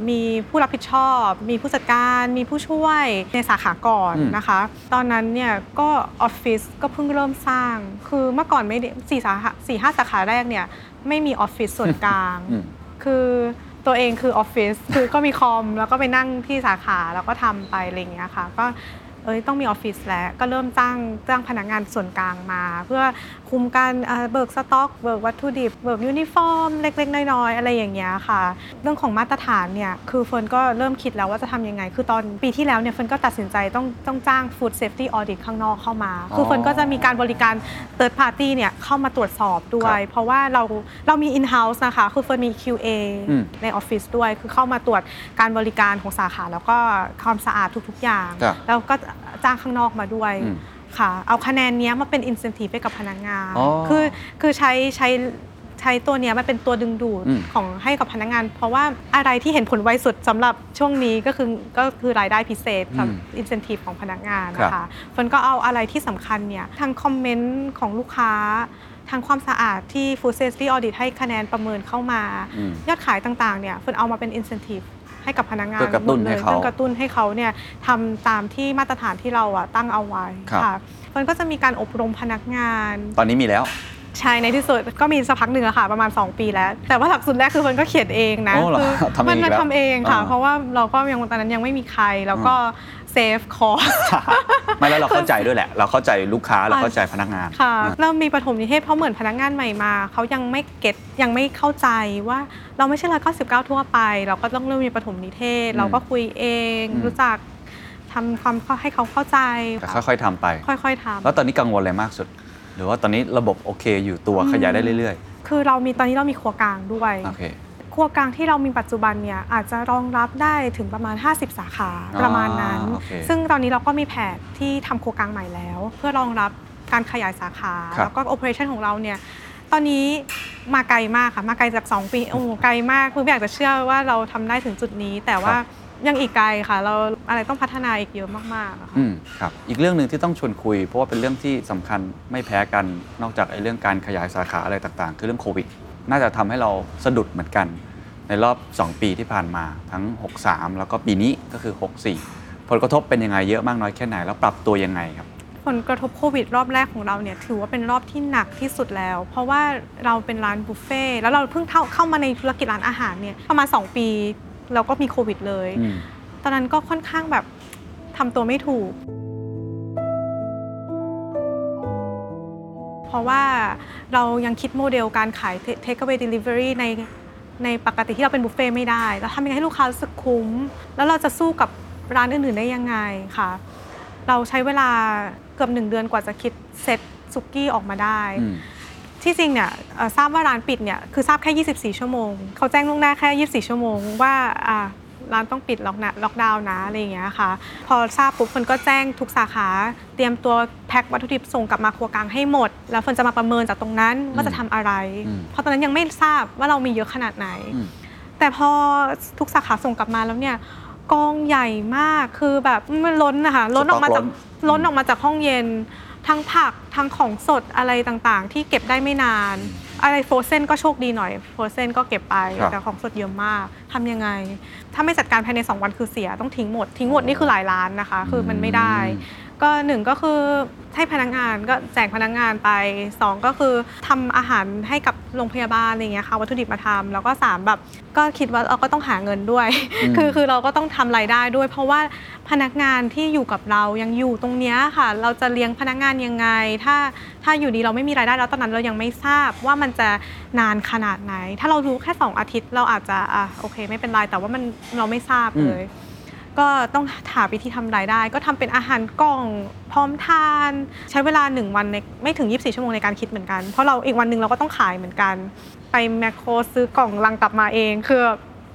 มีผู้รับผิดชอบ มีผู้จัดการ มีผู้ช่วยในสาขาก่อนอืม นะคะ ตอนนั้นเนี่ยก็ออฟฟิศก็เพิ่งเริ่มสร้าง คือเมื่อก่อนไม่ได้สี่สาขาสี่ห้าสาขาแรกเนี่ยไม่มีออฟฟิศส่วนกลางอืมคือตัวเองคือออฟฟิศคือก็มีคอมแล้วก็ไปนั่งที่สาขาแล้วก็ทำไปอะไรอย่างเงี้ยค่ะ ก็ เอ้ยต้องมีออฟฟิศแล้วก็เริ่มจ้างจ้างพนักงานส่วนกลางมา เพื่อคุมการเอ่อเบิกสต็อก เบิกวัตถุดิบ เบิกยูนิฟอร์ม เล็ก ๆ น้อยๆอะไรอย่างเงี้ยค่ะ เรื่องของมาตรฐานเนี่ยคือเฟิร์นก็เริ่มคิดแล้วว่าจะทำยังไง คือตอนปีที่แล้วเนี่ยเฟิร์นก็ตัดสินใจต้องต้องจ้าง Food Safety Audit ข้างนอกเข้ามา คือเฟิร์นก็จะมีการบริการ Third Party เนี่ยเข้ามาตรวจสอบด้วครัยบเพราะว่าเราเรามี in-house นะคะ คือเฟิร์นมี QA อืมในออฟฟิศด้วย คือเข้ามาตรวจการบริการของสาขาแล้วก็ความสะอาดทุกๆอย่างครับแล้วก็จ้างข้างนอกมาด้วยค่ะ เอาคะแนนเนี้ยมาเป็นอิน e n t i v e ไปกับพนักงานคือคือใช้ใช้ใช้ตัวเนี้ยมาเป็นตัวดึงดูดของให้กับพนักงาน เพราะว่าอะไรที่เห็นผลไวสุดสำหรับช่วงนี้ก็คือก็คือรายได้พิเศษสำหรับincentive ของพนักงานนะคะเฟิร์นก็เอาอะไรที่สำคัญเนี่ยทาง comment ของลูกค้า ทางความสะอาดที่ Food สตี้ออเดตให้คะแนนประเมินเข้ามายอดขายต่างๆ เนี่ยเฟิร์นเอามาเป็น incentive ให้กับพนักงานเพื่อกระตุ้นมดลยให้เขาเพื่อกระตุ้นให้เขาเนี่ยทำตามที่มาตรฐานที่เราอะตั้งเอาไว้ครับค่ะเฟิร์นก็จะมีการอบรมพนักงาน ตอนนี้มีแล้ว ใช่ในที่สุดก็มีสักพักหนึ่งอะค่ะ ประมาณ 2 ปีแล้ว แต่ว่าหลักสูตรแรกคือเฟิร์นก็เขียนเองนะโอ้เหรอคืทำเองมันอีกมันแล้วทำเองค่ะ อ่าเพราะว่าเราก็ยังตอนนั้นยังไม่มีใครแล้วก็ เซฟคอสไม่แล้วเราเข้าใจด้วยแหละ เราเข้าใจลูกค้าเราเข้าใจพนักงานค่ะอะเริ่มมีปฐมนิเทศเพราะเหมือนพนักงานใหม่มาเขายังไม่เก็ตยังไม่เข้าใจว่าเราไม่ใช่ร้อยเก้าสิบเก้าทั่วไป เราก็ต้องเริ่มมีปฐมนิเทศ เราก็คุยเองอืมรู้จักทำความเข้าให้เขาเข้าใจแต่ค่อยๆทำไป ค่อยๆทำแล้วตอนนี้กังวลอะไรมากสุด หรือว่าตอนนี้ระบบโอเคอยู่ตัวขยายได้เรื่อยคือเรามีตอนนี้เรามีครัวกลางด้วยๆโอเค ครัวกลางที่เรามีปัจจุบันเนี่ยอาจจะรองรับได้ถึงประมาณ 50 สาขาอ๋อประมาณนั้น โอเคซึ่งตอนนี้เราก็มีแผนที่ทำครัวกลางใหม่แล้ว เพื่อรองรับการขยายสาขา ครับ แล้วก็โอเปอเรชันของเราเนี่ยตอนนี้มาไกลมากค่ะ มาไกลจาก 2 ปีโอ้โหไกลมากคือไม่อยากจะเชื่อว่าเราทำได้ถึงจุดนี้ แต่ว่ายังอีกไกลค่ะ เราอะไรต้องพัฒนาอีกเยอะมากๆอะค่ะ อืมครับอีกเรื่องหนึ่งที่ต้องชวนคุย เพราะว่าเป็นเรื่องที่สำคัญไม่แพ้กันนอกจากไอ้เรื่องการขยายสาขาอะไรต่างๆ คือเรื่องโควิด น่าจะทำให้เราสะดุดเหมือนกัน ในรอบ 2 ปีที่ผ่านมาทั้ง 63 แล้วก็ปีนี้ก็คือ 64 ผลกระทบเป็นยังไงเยอะมากน้อยแค่ไหน แล้วปรับตัวยังไงครับ ผลกระทบโควิดรอบแรกของเราเนี่ยถือว่าเป็นรอบที่หนักที่สุดแล้ว เพราะว่าเราเป็นร้านบุฟเฟ่ต์แล้วเราเพิ่งเข้าเข้ามาในธุรกิจร้านอาหารเนี่ยประมาณ 2 ปีเราก็มีโควิดเลยอืมตอนนั้นก็ค่อนข้างแบบทำตัวไม่ถูก เพราะว่าเรายังคิดโมเดลการขาย take away delivery ใน ในปกติที่เราเป็นบุฟเฟ่ต์ไม่ได้แล้วทำยังไงให้ลูกค้ารู้สึกคุ้ม แล้วเราจะสู้กับร้านอื่นๆได้ยังไงค่ะ เราใช้เวลาเกือบหนึ่งเดือนกว่าจะคิดเซตซุกี้ออกมาได้อืมที่จริงเนี่ยเอ่อทราบว่าร้านปิดเนี่ยคือทราบแค่ 24 ชั่วโมง เขาแจ้งล่วงหน้าแค่ 24 ชั่วโมงว่าอ่า ร้านต้องปิดล็อกนะล็อกดาวน์นะอะไรอย่างเงี้ยค่ะ พอทราบปุ๊บคนก็แจ้งทุกสาขา เตรียมตัวแพ็ควัตถุดิบส่งกลับมาครัวกลางให้หมด แล้วคนจะมาประเมินจากตรงนั้นว่าจะทำอะไร อืม เพราะตอนนั้นยังไม่ทราบว่าเรามีเยอะขนาดไหน อืม แต่พอทุกสาขาส่งกลับมาแล้วเนี่ยกองใหญ่มากคือแบบมันล้นนะคะล้นออกมาจากสต็อกล้น ล้นออกมาจากห้องเย็น ทั้งผักทั้งของสดอะไรต่างๆ ที่เก็บได้ไม่นาน อะไรโฟรเซนก็โชคดีหน่อยโฟรเซนก็เก็บไปครับแต่ของสดเยอะมากทำยังไง ถ้าไม่จัดการภายใน 2 วันคือเสียต้องทิ้งหมด ทิ้งหมดนี่คือหลายล้านนะคะ คือมันไม่ได้ ก็หนึ่งก็คือให้พนักงานก็แจกพนักงานไปสองก็คือทำอาหารให้กับโรงพยาบาลอะไรอย่างเงี้ยค่ะวัตถุดิบมาทำแล้วก็สามแบบก็คิดว่าเราก็ต้องหาเงินด้วยอืมคือคือเราก็ต้องทำรายได้ด้วย เพราะว่าพนักงานที่อยู่กับเรายังอยู่ตรงเนี้ยค่ะ เราจะเลี้ยงพนักงานยังไง ถ้าถ้าอยู่ดีเราไม่มีรายได้แล้วตอนนั้นเรายังไม่ทราบว่ามันจะนานขนาดไหน ถ้าเรารู้แค่สองอาทิตย์เราอาจจะอะโอเค ไม่เป็นไรแต่ว่ามันเราไม่ทราบเลย ก็ต้องหาวิธีทำรายได้ ก็ทำเป็นอาหารกล่องพร้อมทาน ใช้เวลา 1 วันในไม่ถึง 24 ชั่วโมงในการคิดเหมือนกัน เพราะเราอีกวันหนึ่งเราก็ต้องขายเหมือนกัน ไปแมคโครซื้อกล่องลังกลับมาเองคือ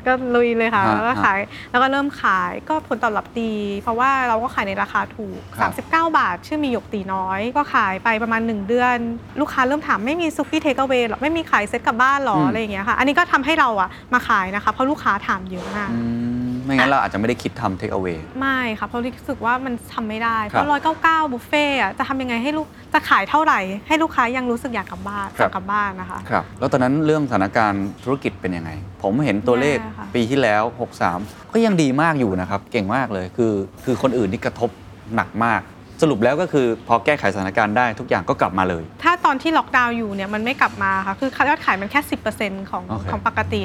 ก็ลุยเลยค่ะฮะแล้วก็ขายแล้วก็เริ่มขายก็ผลตอบรับดี เพราะว่าเราก็ขายในราคาถูกครับ39 บาท ชื่อมีหยกตีน้อย ก็ขายไปประมาณ 1 เดือน ลูกค้าเริ่มถามไม่มีซุกี้เทคเวหรอ ไม่มีขายเซ็ตกลับบ้านหรออืมอะไรอย่างเงี้ยค่ะ อันนี้ก็ทำให้เราอะมาขายนะคะ เพราะลูกค้าถามเยอะมากอืม ไม่งั้นเราอาจจะไม่ได้คิดทำ take away ไม่ค่ะเพราะรู้สึกว่ามันทำไม่ได้ เพครับราะร้อยเก้าเก้าบุฟเฟ่ต์อะจะทำยังไงให้ลูกจะขายเท่าไหร่ ให้ลูกค้ายังรู้สึกอยากกลับบ้านครับ อยากกลับบ้านนะคะ ครับ แล้วตอนนั้นเรื่องสถานการณ์ธุรกิจเป็นยังไง ผมเห็นตัวเลขแย่ค่ะ ปีที่แล้ว 63 ก็ยังดีมากอยู่นะครับ เก่งมากเลย คือ คือคนอื่นนี่กระทบหนักมาก สรุปแล้วก็คือพอแก้ไขสถานการณ์ได้ทุกอย่างก็กลับมาเลย ถ้าตอนที่ล็อกดาวน์อยู่เนี่ยมันไม่กลับมาค่ะคือยอดขายมันแค่ 10%ของโอเค ของปกติ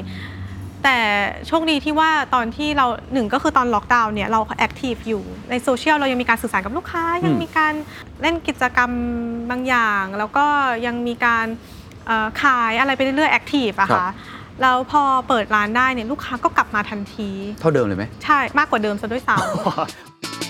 แต่โชคดีที่ว่าตอนที่เราหนึ่งก็คือตอนล็อกดาวน์เนี่ยเรา active อยู่ในโซเชียลเรายังมีการสื่อสารกับลูกค้า ยังมีการเล่นกิจกรรมบางอย่าง แล้วก็ยังมีการเอ่อขายอะไรไปเรื่อยๆ active อะครัค่ะแล้วพอเปิดร้านได้เนี่ยลูกค้าก็กลับมาทันที เท่าเดิมเลยไหมใช่มากกว่าเดิมซะด้วยซ้ำ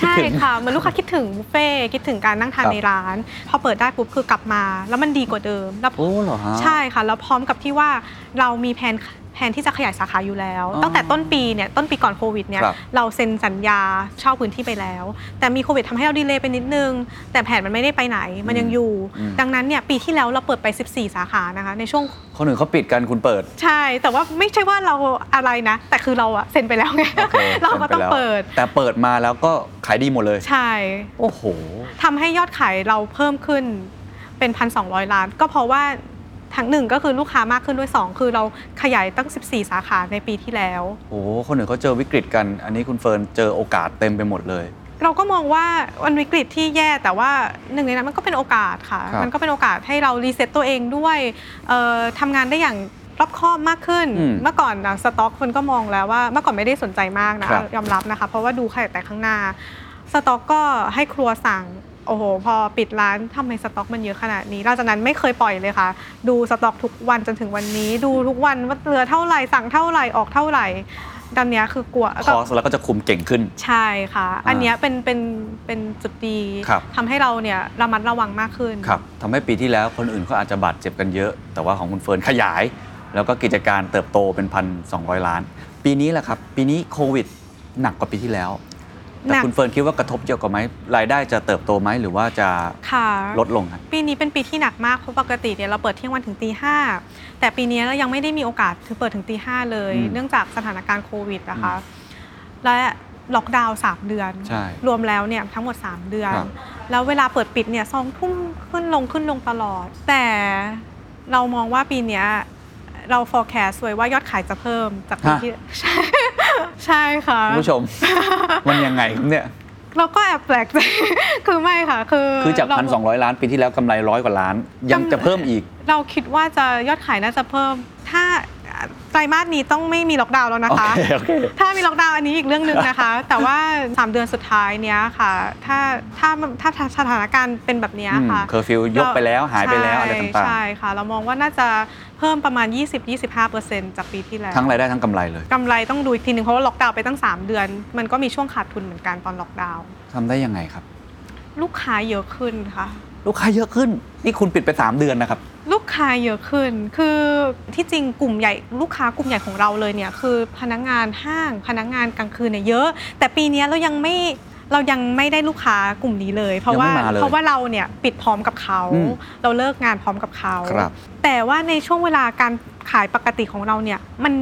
ใช่ค่ะเหมือนลูกค้าคิดถึงบุฟเฟ่ต์คิดถึงการนั่งทานครับ ในร้าน พอเปิดได้ปุ๊บคือกลับมา แล้วมันดีกว่าเดิมแล้ว โอ้เหรอฮะ ใช่ค่ะ แล้วพร้อมกับที่ว่าเรามีแผน แผแผนที่จะขยายสาขาอยู่แล้วอ๋อตั้งแต่ต้นปีเนี่ยต้นปีก่อนโควิดเนี่ยครับ เราเซ็นสัญญาเช่าพื้นที่ไปแล้ว แต่มีโควิดทำให้เราดีเลย์ไปนิดนึง แต่แผนมันไม่ได้ไปไหนมันยังอยู่ อืม ดังนั้นเนี่ยปีที่แล้วเราเปิดไป 14 สาขานะคะในช่วง คนอื่นเขาปิดกันคุณเปิด ใช่ แต่ว่าไม่ใช่ว่าเราอะไรนะ แต่คือเราอะเซ็นไปแล้วไง โอเคเราก็ต้องเซ็นไแล้วเปิด แต่เปิดมาแล้วก็ขายดีหมดเลย ใช่โอ้โห ทำให้ยอดขายเราเพิ่มขึ้นเป็น 1,200 ล้าน ก็เพราะว่า ทั้งหนึ่งก็คือลูกค้ามากขึ้นด้วย 2 คือเราขยายตั้ง 14 สาขาในปีที่แล้ว โอ้โหคนอื่นเขาเจอวิกฤตกัน อันนี้คุณเฟิร์นเจอโอกาสเต็มไปหมดเลย เราก็มองว่าวันวิกฤตที่แย่แต่ว่าหนึ่งในนั้นมันก็เป็นโอกาสค่ะ ครับมันก็เป็นโอกาสให้เรา reset ตัวเองด้วยเอ่อทำงานได้อย่างรอบคอบมากขึ้น อืมเมื่อก่อนนะสต็อกคนก็มองแล้วว่าเมื่อก่อนไม่ได้สนใจมากนะครับ ยอมรับนะคะ เพราะว่าดูแค่แต่ข้างหน้า สต็อกก็ให้ครัวสั่ง โอ้โห พอปิดร้านทำไมสต็อกมันเยอะขนาดนี้หลังจากนั้นไม่เคยปล่อยเลยค่ะ ดูสต็อกทุกวันจนถึงวันนี้ ดูทุกวันว่าเหลือเท่าไหร่สั่งเท่าไหร่ออกเท่าไหร่ตอนเนี้ยคือกลัว costแล้วก็จะคุมเก่งขึ้น ใช่ค่ะ อันเนี้ยเป็นเป็นเป็นจุดดีครับ ทำให้เราเนี่ยระมัดระวังมากขึ้น ครับทำให้ปีที่แล้วคนอื่นเขาอาจจะบาดเจ็บกันเยอะ แต่ว่าของคุณเฟิร์นขยาย แล้วก็กิจการเติบโตเป็นพันสองล้าน ปีนี้แหละครับ ปีนี้โควิดหนักกว่าปีที่แล้ว แต่หนัก คุณเฟิร์นคิดว่ากระทบเยอะกว่าไหมรายได้จะเติบโตไหมหรือว่าจะค่ะลดลงครับ ปีนี้เป็นปีที่หนักมากเพราะปกติเนี่ยเราเปิดเที่ยงวันถึงตีห้าแต่ปีนี้เรายังไม่ได้มีโอกาสถึงเปิดถึงตีห้าเลย อืมเนื่องจากสถานการณ์โควิดนะคะและล็อกดาวน์สามเดือน ใช่รวมแล้วเนี่ยทั้งหมด 3 เดือน ครับ แล้วเวลาเปิดปิดเนี่ยสองทุ่มขึ้นลงขึ้นลงตลอด แต่เรามองว่าปีเนี้ย เรา forecast ไว้ว่ายอดขายจะเพิ่มจากปีที่ใช่ใช่ค่ะคุณผู้ชม มันยังไงครับเนี่ย เราก็แอบแปลกใจคือไม่ค่ะ คือคือจากเรพันสองร้อยล้านปีที่แล้วกำไรร้อยกว่าล้าน ยังจะเพิ่มอีก เราคิดว่าจะยอดขายน่าจะเพิ่ม ถ้าไตรมาสนี้ต้องไม่มีล็อกดาวน์แล้วนะคะโอเคโอเคถ้ามีล็อกดาวน์อันนี้อีกเรื่องหนึ่งนะคะ แต่ว่า 3 เดือนสุดท้ายเนี้ยค่ะ ถ้าถ้าถ้าถ้าสถานการณ์เป็นแบบเนี้ยค่ะ เคอร์ฟิวยกไปแล้วหายไปแล้วอะไรต่างใช่ค่ะ เรามองว่าน่าจะ เพิ่มประมาณ 20-25%จากปีที่แล้วๆทั้งรายได้ทั้งกำไรเลยกำไรต้องดูอีกทีหนึ่งเพราะว่าล็อกดาวน์ไปตั้ง 3 เดือน มันก็มีช่วงขาดทุนเหมือนกันตอนล็อกดาวน์ทำได้ยังไงครับ ลูกค้าเยอะขึ้นค่ะ ลูกค้าเยอะขึ้น นี่คุณปิดไป 3 เดือนนะครับ ลูกค้าเยอะขึ้น คือที่จริงกลุ่มใหญ่ลูกค้ากลุ่มใหญ่ของเราเลยเนี่ยคือพนักงานห้างพนักงานกลางคืนเนี่ยเยอะ แต่ปีเนี้ยเรายังไม่ เรายังไม่ได้ลูกค้ากลุ่มนี้เลย เพราะว่ายังไม่มาเลยเพราะว่าเราเนี่ยปิดพร้อมกับเขา อืม เราเลิกงานพร้อมกับเขา ครับ แต่ว่าในช่วงเวลาการขายปกติของเราเนี่ยมัน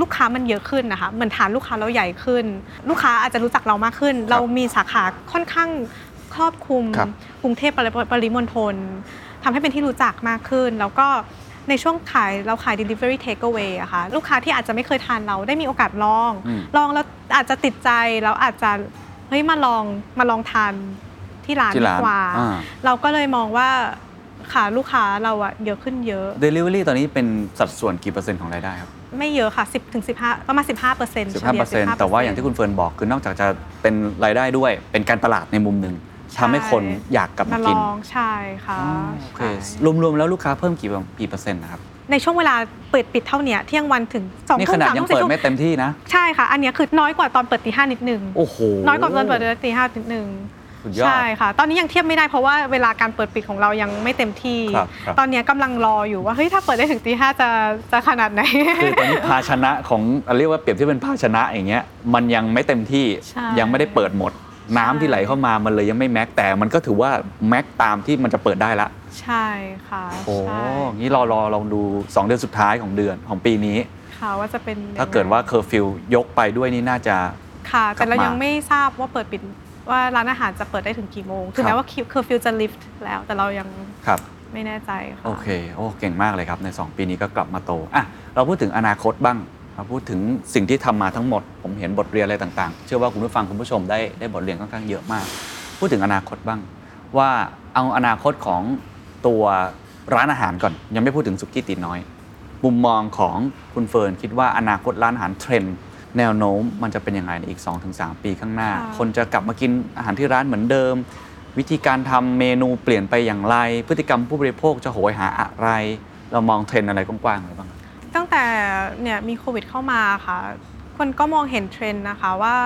ลูกค้ามันเยอะขึ้นนะคะเหมือนฐานลูกค้าเราใหญ่ขึ้น ลูกค้าอาจจะรู้จักเรามากขึ้น เรามีสาขาค่อนข้างครอบคลุมครับ กรุงเทพปริปริมณฑลทำให้เป็นที่รู้จักมากขึ้น แล้วก็ในช่วงขายเราขาย delivery takeaway อะค่ะลูกค้าที่อาจจะไม่เคยทานเราได้มีโอกาสลอง อืม ลองแล้วอาจจะติดใจแล้วอาจจะเฮ้ยมาลองมาลองทานที่ร้านที่ดีร้านกว่า อ่า เราก็เลยมองว่าค่ะลูกค้าเราอะเยอะขึ้นเยอะ Delivery ตอนนี้เป็นสัดส่วนกี่เปอร์เซ็นต์ของรายได้ครับไม่เยอะค่ะ 10ถึง15ประมาณ15เปอร์เซ็นต์15%แต่ว่าอย่างที่คุณเฟิร์นบอกคือนอกจากจะเป็นรายได้ด้วย เป็นการตลาดในมุมหนึ่งทำให้คนอยากกลับมามาลกินองใช่ค่ะอ๋อโอเคใช่ รวมๆแล้วลูกค้าเพิ่มกี่กี่เปอร์เซ็นต์นะครับ ในช่วงเวลาเปิดปิดเท่าเนี้ยเที่ยงวันถึง2นี่ทุ่ขมนาดสามยัทุ่งมสี่เปิดทุ่มไม่เต็มที่นะ ใช่ค่ะ อันเนี้ยคือน้อยกว่าตอนเปิดตีห้านิดนึง โอ้โหน้อยกว่าตอนเปิดตีห้านิดนึง สุดยอด ใช่ค่ะ ตอนนี้ยังเทียบไม่ได้เพราะว่าเวลาการเปิดปิดของเรายังไม่เต็มที่ ครับครับ ตอนเนี้ยกำลังรออยู่ว่าเฮ้ยถ้าเปิดได้ถึงตีห้าจะจะขนาดไหน คือตอนนี้ภาชนะของเรียกว่าเปรียบที่เป็นภาชนะอย่างเงี้ยมันยังไม่เต็มที่ใช่ ยังไม่ได้เปิดหมด น้ำที่ไหลเข้ามามันเลยยังไม่แม็กแต่มันก็ถือว่าแม็กตามที่มันจะเปิดได้ละ ใช่ค่ะโอ้ใช่งี้รอรอลองดู 2 เดือนสุดท้ายของเดือนของปีนี้ ค่ะว่าจะเป็นยังไงถ้าเกิดว่าเคอร์ฟิวยกไปด้วยนี่น่าจะ ค่ะ แต่เรากลับมายัยังไม่ทราบว่าเปิดปิดว่าร้านอาหารจะเปิดได้ถึงกี่โมง ถึงครับ แม้ว่าเคอร์ฟิวจะลิฟต์แล้ว แต่เรายังครับ ไม่แน่ใจค่ะ โอเค โอ้ เก่งมากเลยครับ ใน 2 ปีนี้ก็กลับมาโต อะ เราพูดถึงอนาคตบ้าง เราพูดถึงสิ่งที่ทำมาทั้งหมด ผมเห็นบทเรียนอะไรต่างๆ เชื่อว่าคุณผู้ฟังคุณผู้ชมได้ได้บทเรียนค่อนข้างเยอะมาก พูดถึงอนาคตบ้าง ว่าเอาอนาคตของตัวร้านอาหารก่อน ยังไม่พูดถึงสุกี้ตีน้อย มุมมองของคุณเฟิร์นคิดว่าอนาคตร้านอาหารเทรนด์แนวโน้มมันจะเป็นยังไงในอีก 2-3 ปีข้างหน้าค่ะคนจะกลับมากินอาหารที่ร้านเหมือนเดิม วิธีการทำเมนูเปลี่ยนไปอย่างไร พฤติกรรมผู้บริโภคจะโหยหาอะไร เรามองเทรนด์อะไรกว้างๆเลยบ้าง ตั้งแต่เนี่ยมีโควิดเข้ามาค่ะ คนก็มองเห็นเทรนด์นะคะว่า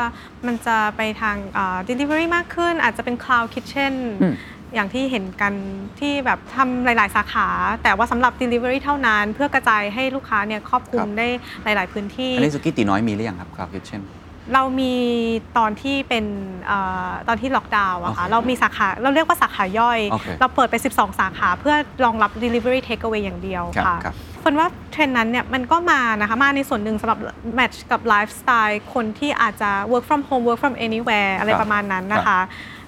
มันจะไปทางอ่า delivery มากขึ้น อาจจะเป็น cloud kitchen อืม อย่างที่เห็นกันที่แบบทำหลาย ๆ สาขา แต่ว่าสำหรับ Delivery เท่านั้น เพื่อกระจายให้ลูกค้าเนี่ยครอบคลุคมรับ ได้หลาย ๆ พื้นที่ อันนี้สุกี้ตีน้อยมีหรือยังครับครับคิทเช่น เรามีตอนที่เป็นเออตอนที่ล็อกดาวน์อะค่ะโอเคเรามีสาขา เราเรียกว่าสาขาย่อยโอเคเราเปิดไป 12 สาขาเพื่อรองรับ Delivery Takeaway อย่างเดียวครับค่ะครับคนว่าเทรนด์นั้นเนี่ยมันก็มานะคะมาในส่วนหนึ่งสำหรับแมทช์กับไลฟ์สไตล์คนที่อาจจะ work from home work from anywhere อะไรครับประมาณนั้นนะคะ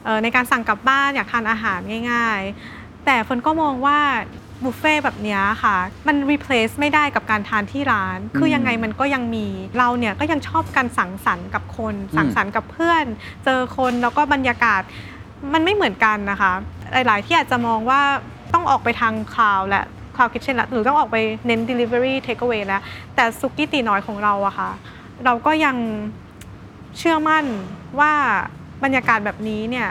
เอ่อในการสั่งกลับบ้านอยากทานอาหารง่าย ๆ แต่คนก็มองว่า บุฟเฟ่ต์แบบเนี้ยค่ะ มัน replace ไม่ได้กับการทานที่ร้าน คือยังไงมันก็ยังมี เราเนี่ยก็ยังชอบการสังสรรค์กับคน สังสรรค์กับเพื่อน เจอคนแล้วก็บรรยากาศมันไม่เหมือนกันนะคะ หลายๆ ที่อาจจะมองว่าต้องออกไปทาง cloud แล้ว cloud kitchen ละหรือต้องออกไปเน้น Delivery Takeaway แล้ว แต่ซุกี้ตีน้อยของเราอะค่ะ เราก็ยังเชื่อมั่นว่าบรรยากาศแบบนี้เนี่ย